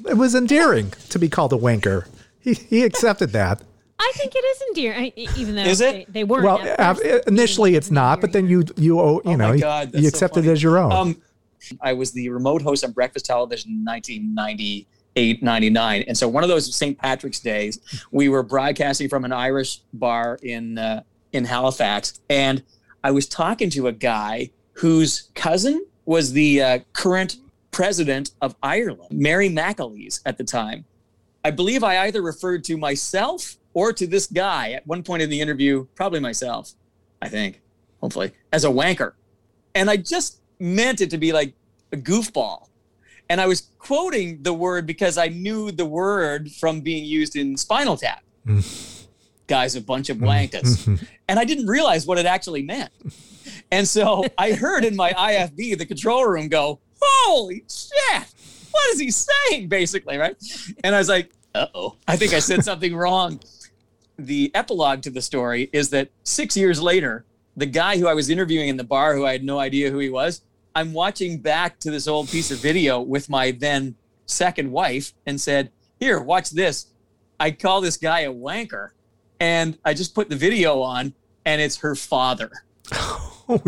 It was endearing to be called a wanker. He, he accepted that. I think it is endearing, even though Is it? They, they weren't. Well, at first. initially it's not, but then you you oh, you Oh know my you- God, you so accept it as your own. Um, I was the remote host on Breakfast Television in 1998, 99. And so one of those St. Patrick's days, we were broadcasting from an Irish bar in uh, in Halifax, and I was talking to a guy whose cousin was the uh, current president of Ireland, Mary McAleese at the time. I believe I either referred to myself or to this guy at one point in the interview, probably myself, I think, hopefully, as a wanker. And I just meant it to be like a goofball. And I was quoting the word because I knew the word from being used in Spinal Tap. Guys, a bunch of blankets. <laughs> and I didn't realize what it actually meant. And so I heard in my IFB, the control room, go, Holy shit, what is he saying? Basically, right? And I was like, Uh oh, I think I said <laughs> something wrong. The epilogue to the story is that six years later, the guy who I was interviewing in the bar, who I had no idea who he was, I'm watching back to this old piece of video with my then second wife and said, Here, watch this. I call this guy a wanker. And I just put the video on, and it's her father. <laughs> oh,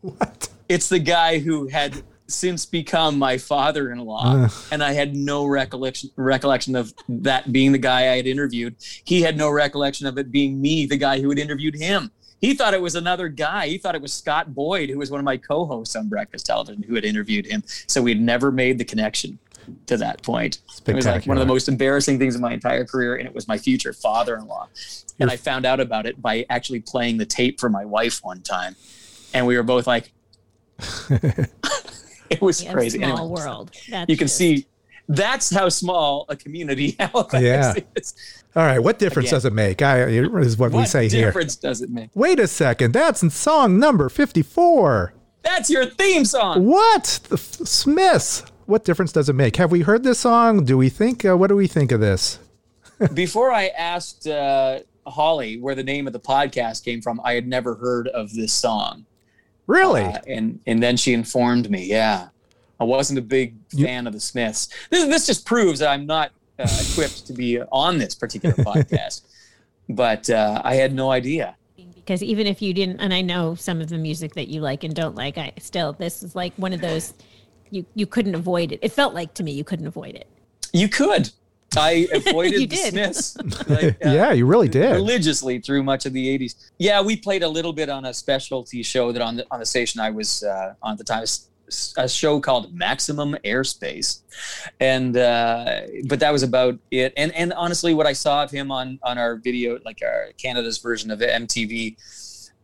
what? It's the guy who had since become my father-in-law, Ugh. and I had no recollection recollection of that being the guy I had interviewed. He had no recollection of it being me, the guy who had interviewed him. He thought it was another guy. He thought it was Scott Boyd, who was one of my co-hosts on Breakfast Television, who had interviewed him. So we'd never made the connection to that point. It was like one of the most embarrassing things in my entire career, and it was my future father-in-law. And I found out about it by actually playing the tape for my wife one time, and we were both like, <laughs> <laughs> "It was Yeah, crazy." Small Anyway, world. That's you can just- see that's how small a community <laughs> Halifax Yeah. is. All right, what difference Again. does it make? I is what, we say here. difference does it make? Wait a second, that's in song number fifty-four. That's your theme song. What? The F- Smiths. What difference does it make? Have we heard this song? Do we think? Uh, what do we think of this? <laughs> Before I asked uh, Holly where the name of the podcast came from, I had never heard of this song. Really? Uh, and and then she informed me. Yeah, I wasn't a big fan of the Smiths. This this just proves that I'm not uh, equipped to be on this particular <laughs> podcast. But uh, I had no idea. because even if you didn't and i know some of the music that you like and don't like i still this is like one of those you you couldn't avoid it it felt like to me you couldn't avoid it You could. I <laughs> avoided You the did. Smiths. <laughs> like, uh, yeah, you really did. religiously through much of the 80s. Yeah, we played a little bit on a specialty show that on the on the station I was uh, on at the time, A show called Maximum Airspace, and uh, but that was about it. And and honestly, what I saw of him on on our video, like our Canada's version of MTV,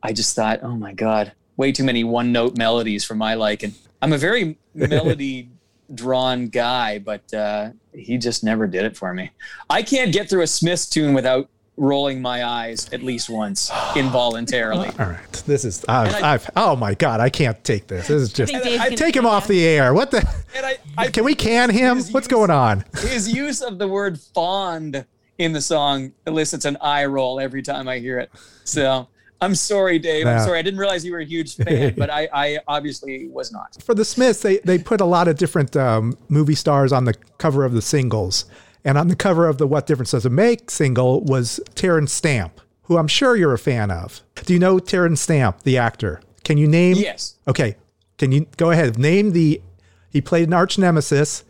I just thought, oh my god, way too many one note melodies for my liking. I'm a very <laughs> melody drawn guy, but uh, he just never did it for me. I can't get through a Smiths tune without rolling my eyes at least once <sighs> involuntarily. All right, this is. I've, I- I've. Oh my God, I can't take this. This is just. think I take him off you. the air. What the? And I, I Can we can him? What's use- going on? His use of the word fond in the song elicits an eye roll every time I hear it. So I'm sorry, Dave. I'm sorry. I didn't realize you were a huge fan, but I, I obviously was not. For the Smiths, they they put a lot of different um, movie stars on the cover of the singles, and on the cover of the "What Difference Does It Make" single was Terence Stamp, who I'm sure you're a fan of. Do you know Terence Stamp, the actor? Can you name? Yes. Okay. Can you go ahead? Name the. He played an arch nemesis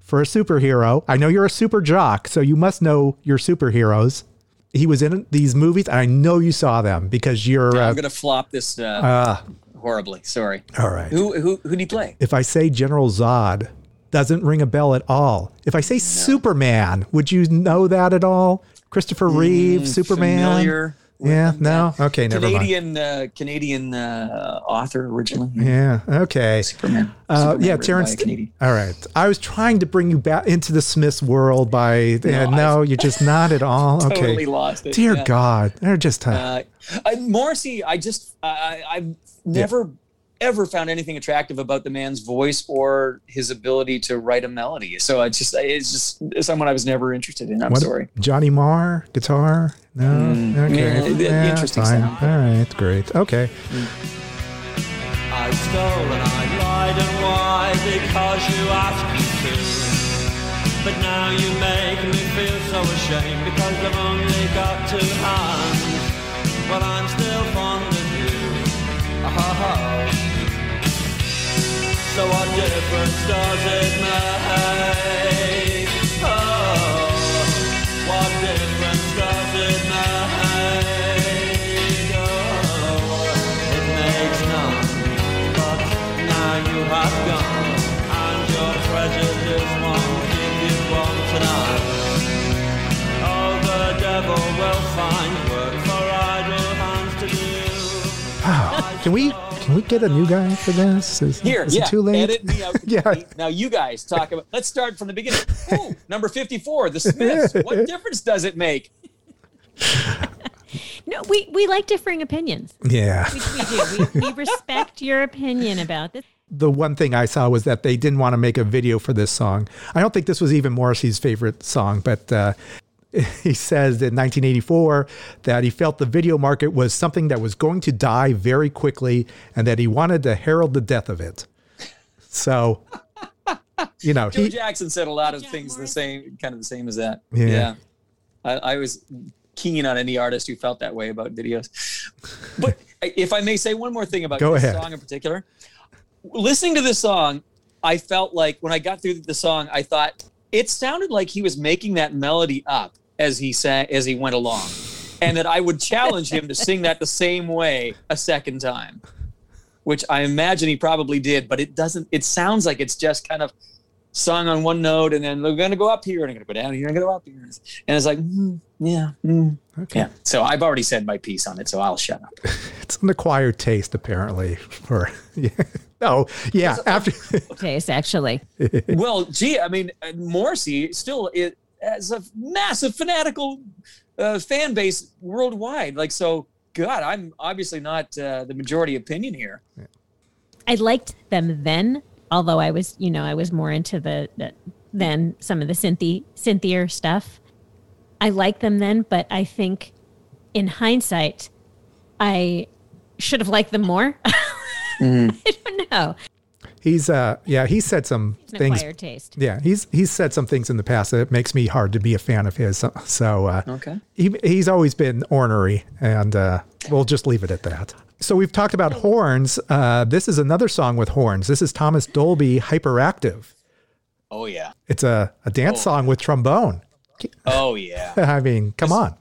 for a superhero. I know you're a super jock, so you must know your superheroes. He was in these movies, and I know you saw them because you're. I'm Uh, gonna flop this uh, uh, horribly. Sorry. all right. Who who who did he play? If I say General Zod, doesn't ring a bell at all. If I say Superman, would you know that at all? Christopher Reeve, Superman. Mm, Familiar. Yeah, no. Okay, never mind. Canadian uh, Canadian uh, author originally. Yeah. Okay. Superman. Uh, Superman yeah, Terence. Canadian. All right. I was trying to bring you back into the Smiths world by, and no, <laughs> you're just not at all. <laughs> Okay. Totally lost it. Dear yeah. God, they're just. Uh, Morrissey, I just I, I've never ever found anything attractive about the man's voice or his ability to write a melody. So I just it's just someone I was never interested in. I'm what- sorry. Johnny Marr guitar. No. Mm. okay. yeah, the- the interesting fine. sound. All right. Great. Okay. I stole and I lied and why? Because you asked me to. But now you make me feel so ashamed because I've only got two hands. But I'm still fond of you. Oh. So what difference does it make? Oh, make? Oh, it makes none. But now you have gone, and your prejudice won't keep you warm tonight. The devil will find work for idle hands to do. Wow. Can we can we get a new guy for this? Is, Here, is yeah, it too late? edit me out. <laughs> Yeah. Now you guys talk about. Let's start from the beginning. Ooh, <laughs> number fifty-four, the Smiths. What <laughs> difference does it make? No, we, we like differing opinions. Yeah. We, we do. We, we respect your opinion about this. the one thing I saw was that they didn't want to make a video for this song. I don't think this was even Morrissey's favorite song, but uh, <laughs> he says in 1984 that he felt the video market was something that was going to die very quickly and that he wanted to herald the death of it. So, <laughs> you know, Joe he, Jackson said a lot of things the same, kind of the same as that. Yeah. I, I was keen on any artist who felt that way about videos. But if I may say one more thing about Go this ahead. song in particular, listening to this song, I felt like when I got through the song, I thought it sounded like he was making that melody up as he sang as he went along, and that I would challenge him to sing that the same way a second time, which I imagine he probably did. But it doesn't. It sounds like it's just kind of sung on one note, and then we're going to go up here, and I'm going to go down here, and gonna go up here, and it's like, mm, yeah, mm, Okay. yeah. So I've already said my piece on it, so I'll shut up. <laughs> it's an acquired taste apparently for, <laughs> yeah. No, yeah. After, <laughs> Taste, actually. well, gee, I mean, uh, Morrissey still it has a massive fanatical uh, fan base worldwide. Like, so, God, I'm obviously not uh, the majority opinion here. I liked them then, although I was, you know, I was more into the, the than some of the synthy synthier stuff. I liked them then, but I think in hindsight, I should have liked them more. <laughs> I don't know. He's, uh, yeah, he said some It's an things acquired taste. Yeah, he's he's said some things in the past that makes me hard to be a fan of his. So, <laughs> so uh, Okay. he, he's always been ornery, and uh, we'll just leave it at that. So we've talked about horns. Uh, this is another song with horns. This is Thomas Dolby, Hyperactive. Oh yeah. It's a, a dance song with trombone. Oh yeah. <laughs> I mean, come on.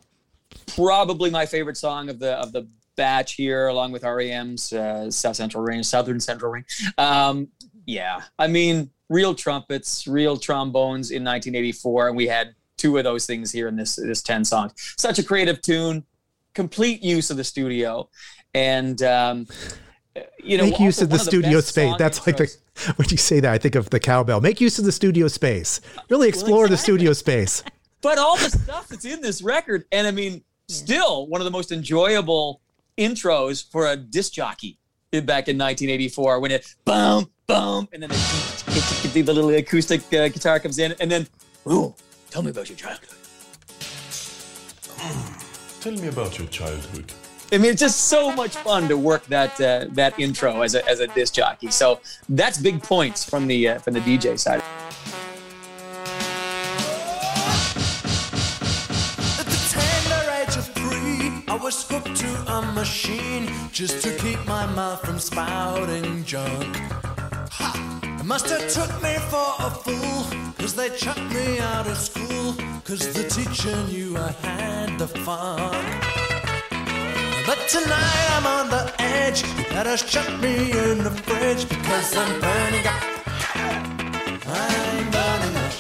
Probably my favorite song of the of the batch here, along with REM's uh, South Central Rain, Southern Central Rain. Um, yeah, I mean, real trumpets, real trombones in 1984, and we had two of those things here in this this 10 songs. Such a creative tune, complete use of the studio, and um, you know, Make use of the one studio best space. That's like the when you say that, I think of the cowbell. Make use of the studio space. Really explore the exactly. studio space. <laughs> but all the stuff that's in this record, and I mean, still one of the most enjoyable intros for a disc jockey back in 1984 when it boom, boom, and then the, <laughs> the little acoustic uh, guitar comes in, and then, ooh, tell me about your childhood. Tell me about your childhood. I mean, it's just so much fun to work that uh, that intro as a as a disc jockey. So that's big points from the uh, from the DJ side. At the tender age of three, I was hooked to machine just to keep my mouth from spouting junk. Ha! Must have took me for a fool, cause they chucked me out of school, cause the teacher knew I had the funk. But tonight I'm on the edge, you better chucked me in the fridge, because I'm burning up. I'm burning up.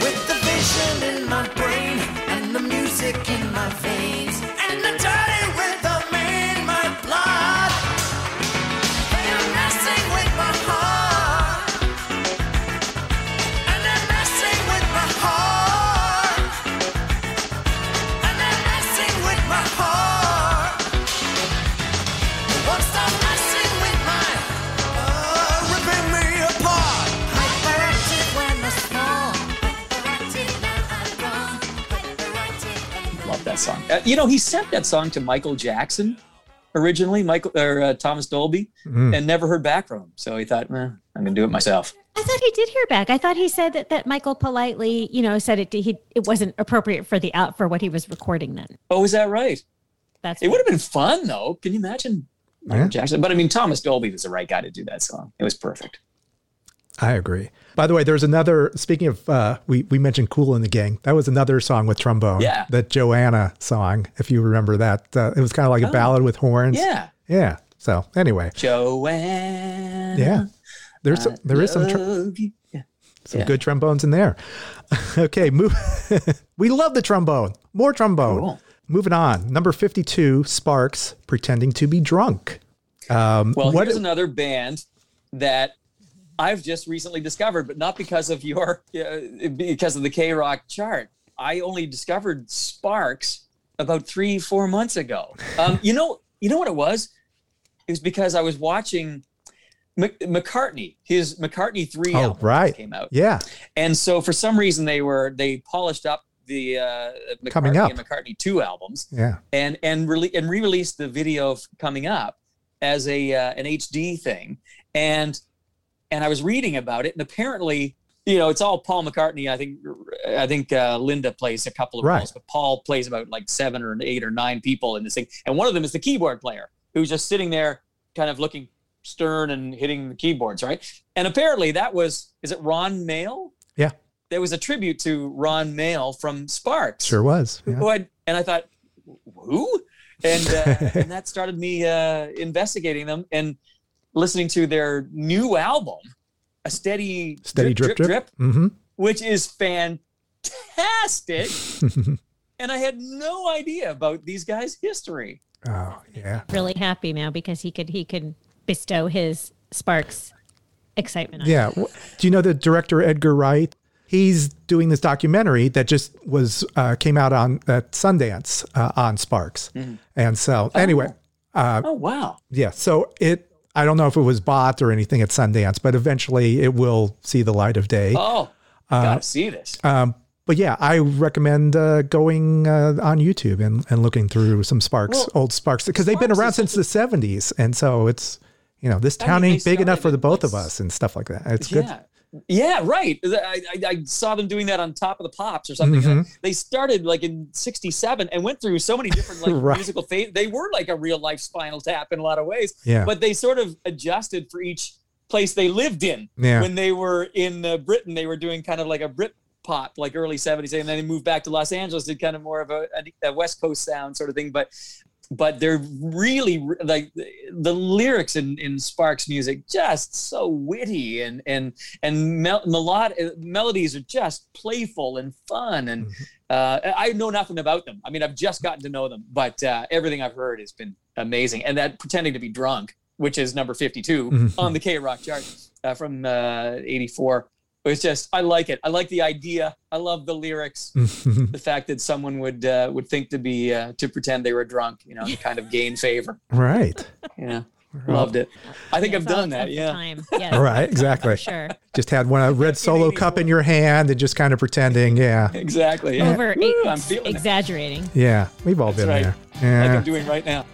With the vision in my brain and the music in my veins. You know, he sent that song to Michael Jackson originally, Michael or uh, Thomas Dolby, and never heard back from him. So he thought, eh, I'm gonna do it myself. I thought he did hear back. I thought he said that, that Michael politely, you know, said it he it wasn't appropriate for the out for what he was recording then. Oh, is that right? That's It would have been fun though. Can you imagine Michael Yeah. Jackson? But I mean, Thomas Dolby was the right guy to do that song. It was perfect. I agree. By the way, there's another. Speaking of, uh, we we mentioned "Kool & the Gang." That was another song with trombone. Yeah. that Joanna song. If you remember that, uh, it was kind of like a ballad with horns. Oh. Yeah. yeah. So anyway, Joanna. yeah, there's some, there is some tr- Yeah. some yeah. good trombones in there. <laughs> okay, move. <laughs> we love the trombone. More trombone. Cool. Moving on. Number fifty-two. Sparks pretending to be drunk. Um, Well, what? here's another band that I've just recently discovered, but not because of your, <laughs> uh, because of the K Rock chart. I only discovered Sparks about three, four months ago. <laughs> Um, you know, you know what it was? It was because I was watching Mc- McCartney. His McCartney three oh, album right. came out, Yeah. and so for some reason they were they polished up the uh, McCartney Coming Up. and McCartney two albums Yeah. and and rele- and re-released the video of coming up as a uh, an HD thing, and and I was reading about it, and apparently, you know, it's all Paul McCartney. I think I think uh, Linda plays a couple of Right. roles, but Paul plays about like seven or eight or nine people in this thing, and one of them is the keyboard player who's just sitting there, kind of looking stern and hitting the keyboards, right? And apparently, that was is it Ron Mael? Yeah. There was a tribute to Ron Mael from Sparks Sure was. Yeah. who I, and I thought, who? And uh, <laughs> and that started me uh, investigating them and listening to their new album, a steady Steady drip drip. Mm-hmm. which is fantastic. <laughs> and I had no idea about these guys' history. Oh yeah. really happy now because he could he could bestow his Sparks excitement on Yeah. Wh- Do you know the director Edgar Wright? He's doing this documentary that just was uh, came out on at Sundance uh, on Sparks, and so anyway, uh, Oh wow! yeah. So it. I don't know if it was bought or anything at Sundance, but eventually it will see the light of day. Oh, I gotta see this. Um, but yeah, I recommend uh, going uh, on YouTube and, and looking through some Sparks, Well, old Sparks, because they've been around since the '70s, and so it's you know this I town mean, ain't big enough for the both of us and stuff like that. It's good. Yeah. Right. I, I, I saw them doing that on Top of the Pops or something. Mm-hmm. They started like in '67 and went through so many different like <laughs> Right. musical phases. They were like a real life Spinal Tap in a lot of ways. Yeah. But they sort of adjusted for each place they lived in. Yeah. When they were in uh, Britain, they were doing kind of like a Brit pop, like early '70s, and then they moved back to Los Angeles, did kind of more of a, a, a West Coast sound sort of thing. But but they're really like the lyrics in, in Sparks music just so witty and and and mel- melod- melodies are just playful and fun and mm-hmm. uh, I know nothing about them. I mean, I've just gotten to know them, but uh, everything I've heard has been amazing. And that pretending to be drunk, which is number fifty two mm-hmm. on the K Rock chart uh, from uh, '84 it was just I like it. I like the idea. I love the lyrics. <laughs> the fact that someone would uh, would think to be uh, to pretend they were drunk, you know, to kind of gain favor. Right. Yeah. Right. Loved it. I think yeah, I've done that. Yeah. Time. <laughs> Yes. right. Exactly. Sure. Just had one a red solo cup in your hand and just kind of pretending. Yeah. Exactly. Yeah. Over eight. I'm feeling exaggerating. It. Yeah. We've all That's been right. there. Yeah. Like I'm doing right now.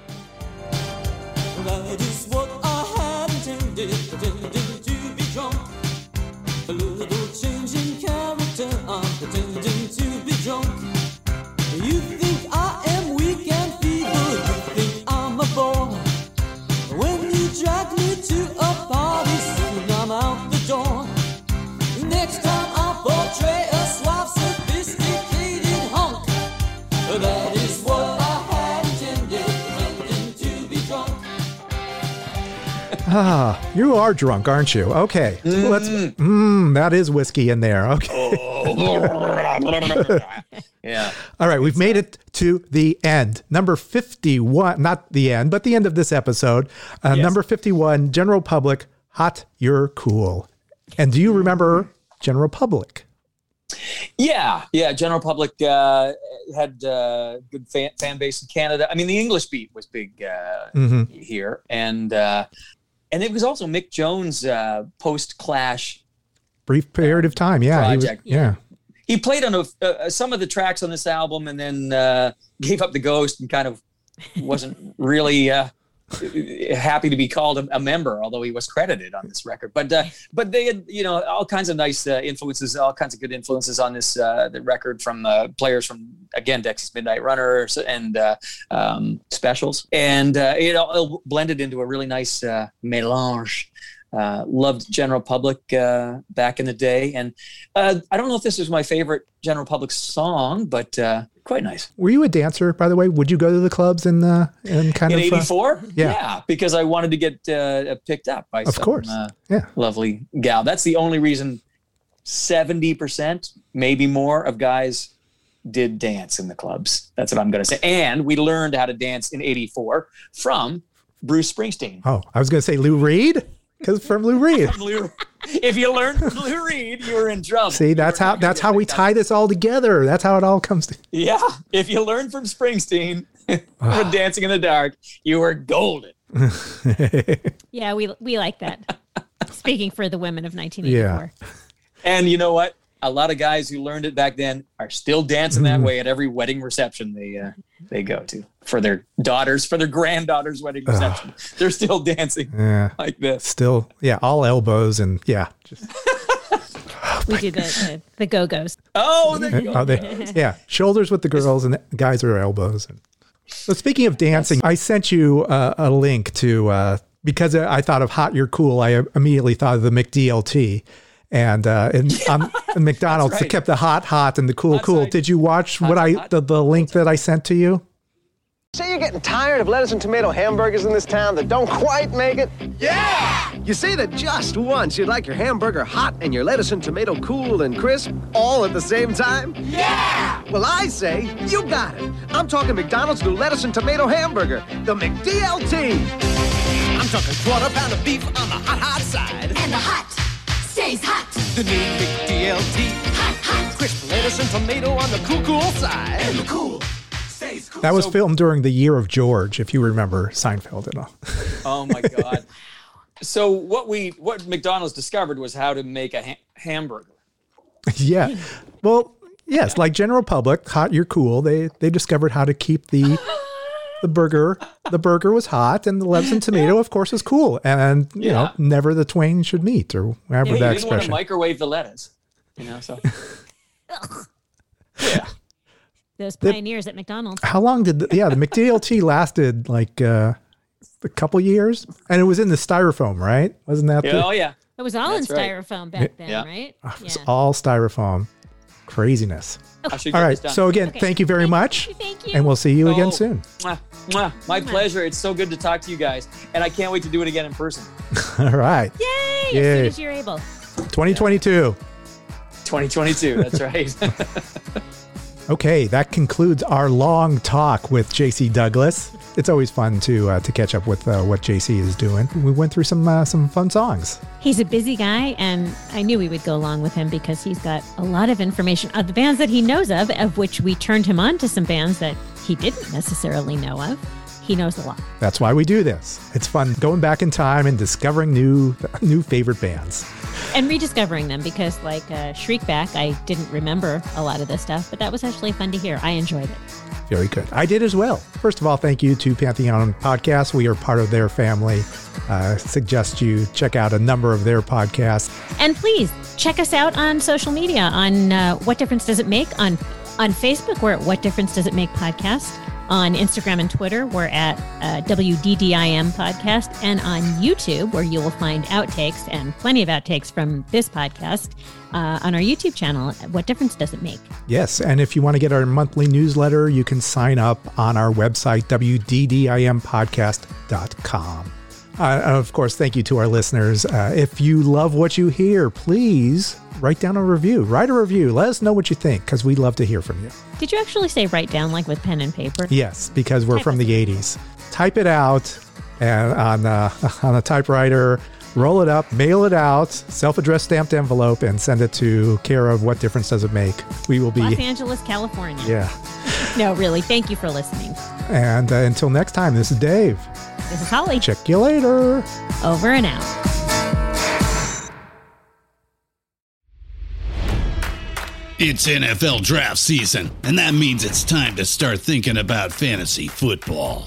Ah, you are drunk, aren't you? Okay. Let's. Mm, that is whiskey in there. Okay. <laughs> yeah. All right, we've made it to the end. Number 51, not the end, but the end of this episode. Uh, Yes. Number 51, General Public, Hot, You're Cool. And do you remember General Public? Yeah, yeah. General Public uh, had uh, good fan, fan base in Canada. I mean, the English beat was big uh, Mhm. here, and uh, and it was also Mick Jones' uh, post Clash. Brief period of time. Yeah. he was- yeah. He played on a, uh, some of the tracks on this album, and then uh, gave up the ghost and kind of wasn't really uh, happy to be called a, a member, although he was credited on this record. But uh, but they had you know all kinds of nice uh, influences, all kinds of good influences on this uh, the record from uh, players from again Dexys Midnight Runners and uh, um, Specials, and uh, it all blended into a really nice melange. Uh, loved General Public uh, back in the day, and uh, I don't know if this is my favorite General Public song, but uh, quite nice. Were you a dancer, by the way? Would you go to the clubs in uh, and kind in of. uh, '84, yeah. because I wanted to get uh, picked up by Of some, course. uh, Yeah. lovely gal. That's the only reason. Seventy percent, maybe more, of guys did dance in the clubs. That's what I'm going to say. And we learned how to dance in '84 from Bruce Springsteen. oh, I was going to say Lou Reed, because <laughs> from Lou Reed. If you learned from Lou Reed, you were in trouble. See, that's You were how that's how we tie this all together. That's how it all comes to. <laughs> Yeah, if you learned from Springsteen, <laughs> Ah. from Dancing in the Dark, you were golden. Yeah, we we like that. Speaking for the women of 1984. And you know what? A lot of guys who learned it back then are still dancing that way at every wedding reception they uh, they go to for their daughters, for their granddaughters' wedding reception. They're still dancing Yeah. like this. Still, yeah, all elbows and yeah, just <sighs> We do the the, the go go's. Oh, there you go. Oh, they, yeah, shoulders with the girls and the guys are elbows. And so, speaking of dancing, I sent you uh, a link to uh, because I thought of "Hot You're Cool." I immediately thought of the McDLT, and uh, and um, <laughs> and McDonald's right. kept the hot hot and the cool Hot cool. side. Did you watch what I hot. the, the link that I sent to you? Say you're getting tired of lettuce and tomato hamburgers in this town that don't quite make it? Yeah! You say that just once you'd like your hamburger hot and your lettuce and tomato cool and crisp all at the same time? Yeah! Well, I say you got it. I'm talking McDonald's new lettuce and tomato hamburger, the McDLT. I'm talking quarter pound of beef on the hot, hot side. And the hot stays hot. The new McDLT. Hot, hot. Crisp lettuce and tomato on the cool, cool side. And the cool stays cool. That was filmed during the year of George, if you remember Seinfeld and all. <laughs> Oh my God. so what we what McDonald's discovered was how to make a ha- hamburger. yeah. Well, yes, like General Public, hot you're cool. They they discovered how to keep the <laughs> the burger. The burger was hot, and the lettuce and tomato, of course, is cool. And you know, never the twain should meet, or whatever Yeah, you that didn't want to expression. microwave the lettuce. You know, so <laughs> yeah. Those pioneers at McDonald's. How long did the, yeah the McDLT <laughs> lasted? Like uh, a couple years, and it was in the styrofoam, right? Wasn't that yeah, the, oh yeah. It was all That's in right. styrofoam back then, Yeah. right? it was all styrofoam? Craziness. I should All get right. this done. So again, Okay. thank you very Thank much, you, thank you. and we'll see you again Oh. soon. Mwah, mwah. My pleasure. It's so good to talk to you guys, and I can't wait to do it again in person. <laughs> All right. Yay! As soon as you're able. 2022. 2022. That's right. <laughs> Okay, that concludes our long talk with JC Douglas. It's always fun to uh, to catch up with uh, what JC is doing. We went through some uh, some fun songs. He's a busy guy, and I knew we would go along with him because he's got a lot of information of the bands that he knows of, of which we turned him on to some bands that he didn't necessarily know of. He knows a lot. That's why we do this. It's fun going back in time and discovering new <laughs> new favorite bands. And rediscovering them because, like uh, Shriekback, I didn't remember a lot of this stuff, but that was actually fun to hear. I enjoyed it. Very good. I did as well. First of all, thank you to Pantheon Podcast. We are part of their family. Uh, suggest you check out a number of their podcasts. And please check us out on social media on uh, What Difference Does It Make on on Facebook. We're at What Difference Does It Make podcast. On Instagram and Twitter, we're at uh, WDDIM podcast, and on YouTube, where you will find outtakes and plenty of outtakes from this podcast uh, on our YouTube channel. What difference does it make? Yes, and if you want to get our monthly newsletter, you can sign up on our website, WDDIMpodcast.com. Uh, of course, thank you to our listeners. Uh, if you love what you hear, please write down a review. Write a review. Let us know what you think because we'd love to hear from you. Did you actually say write down like with pen and paper? Yes, because we're Type from the 80s. Type it out and on, uh, <laughs> on a typewriter, roll it up, mail it out, self addressed stamped envelope, and send it to care of What Difference Does It Make? We will be Los. Angeles, California. Yeah. No, really. Thank you for listening. And uh, until next time, this is Dave. This is Holly. Check you later. Over and out. It's NFL draft season, and that means it's time to start thinking about fantasy football.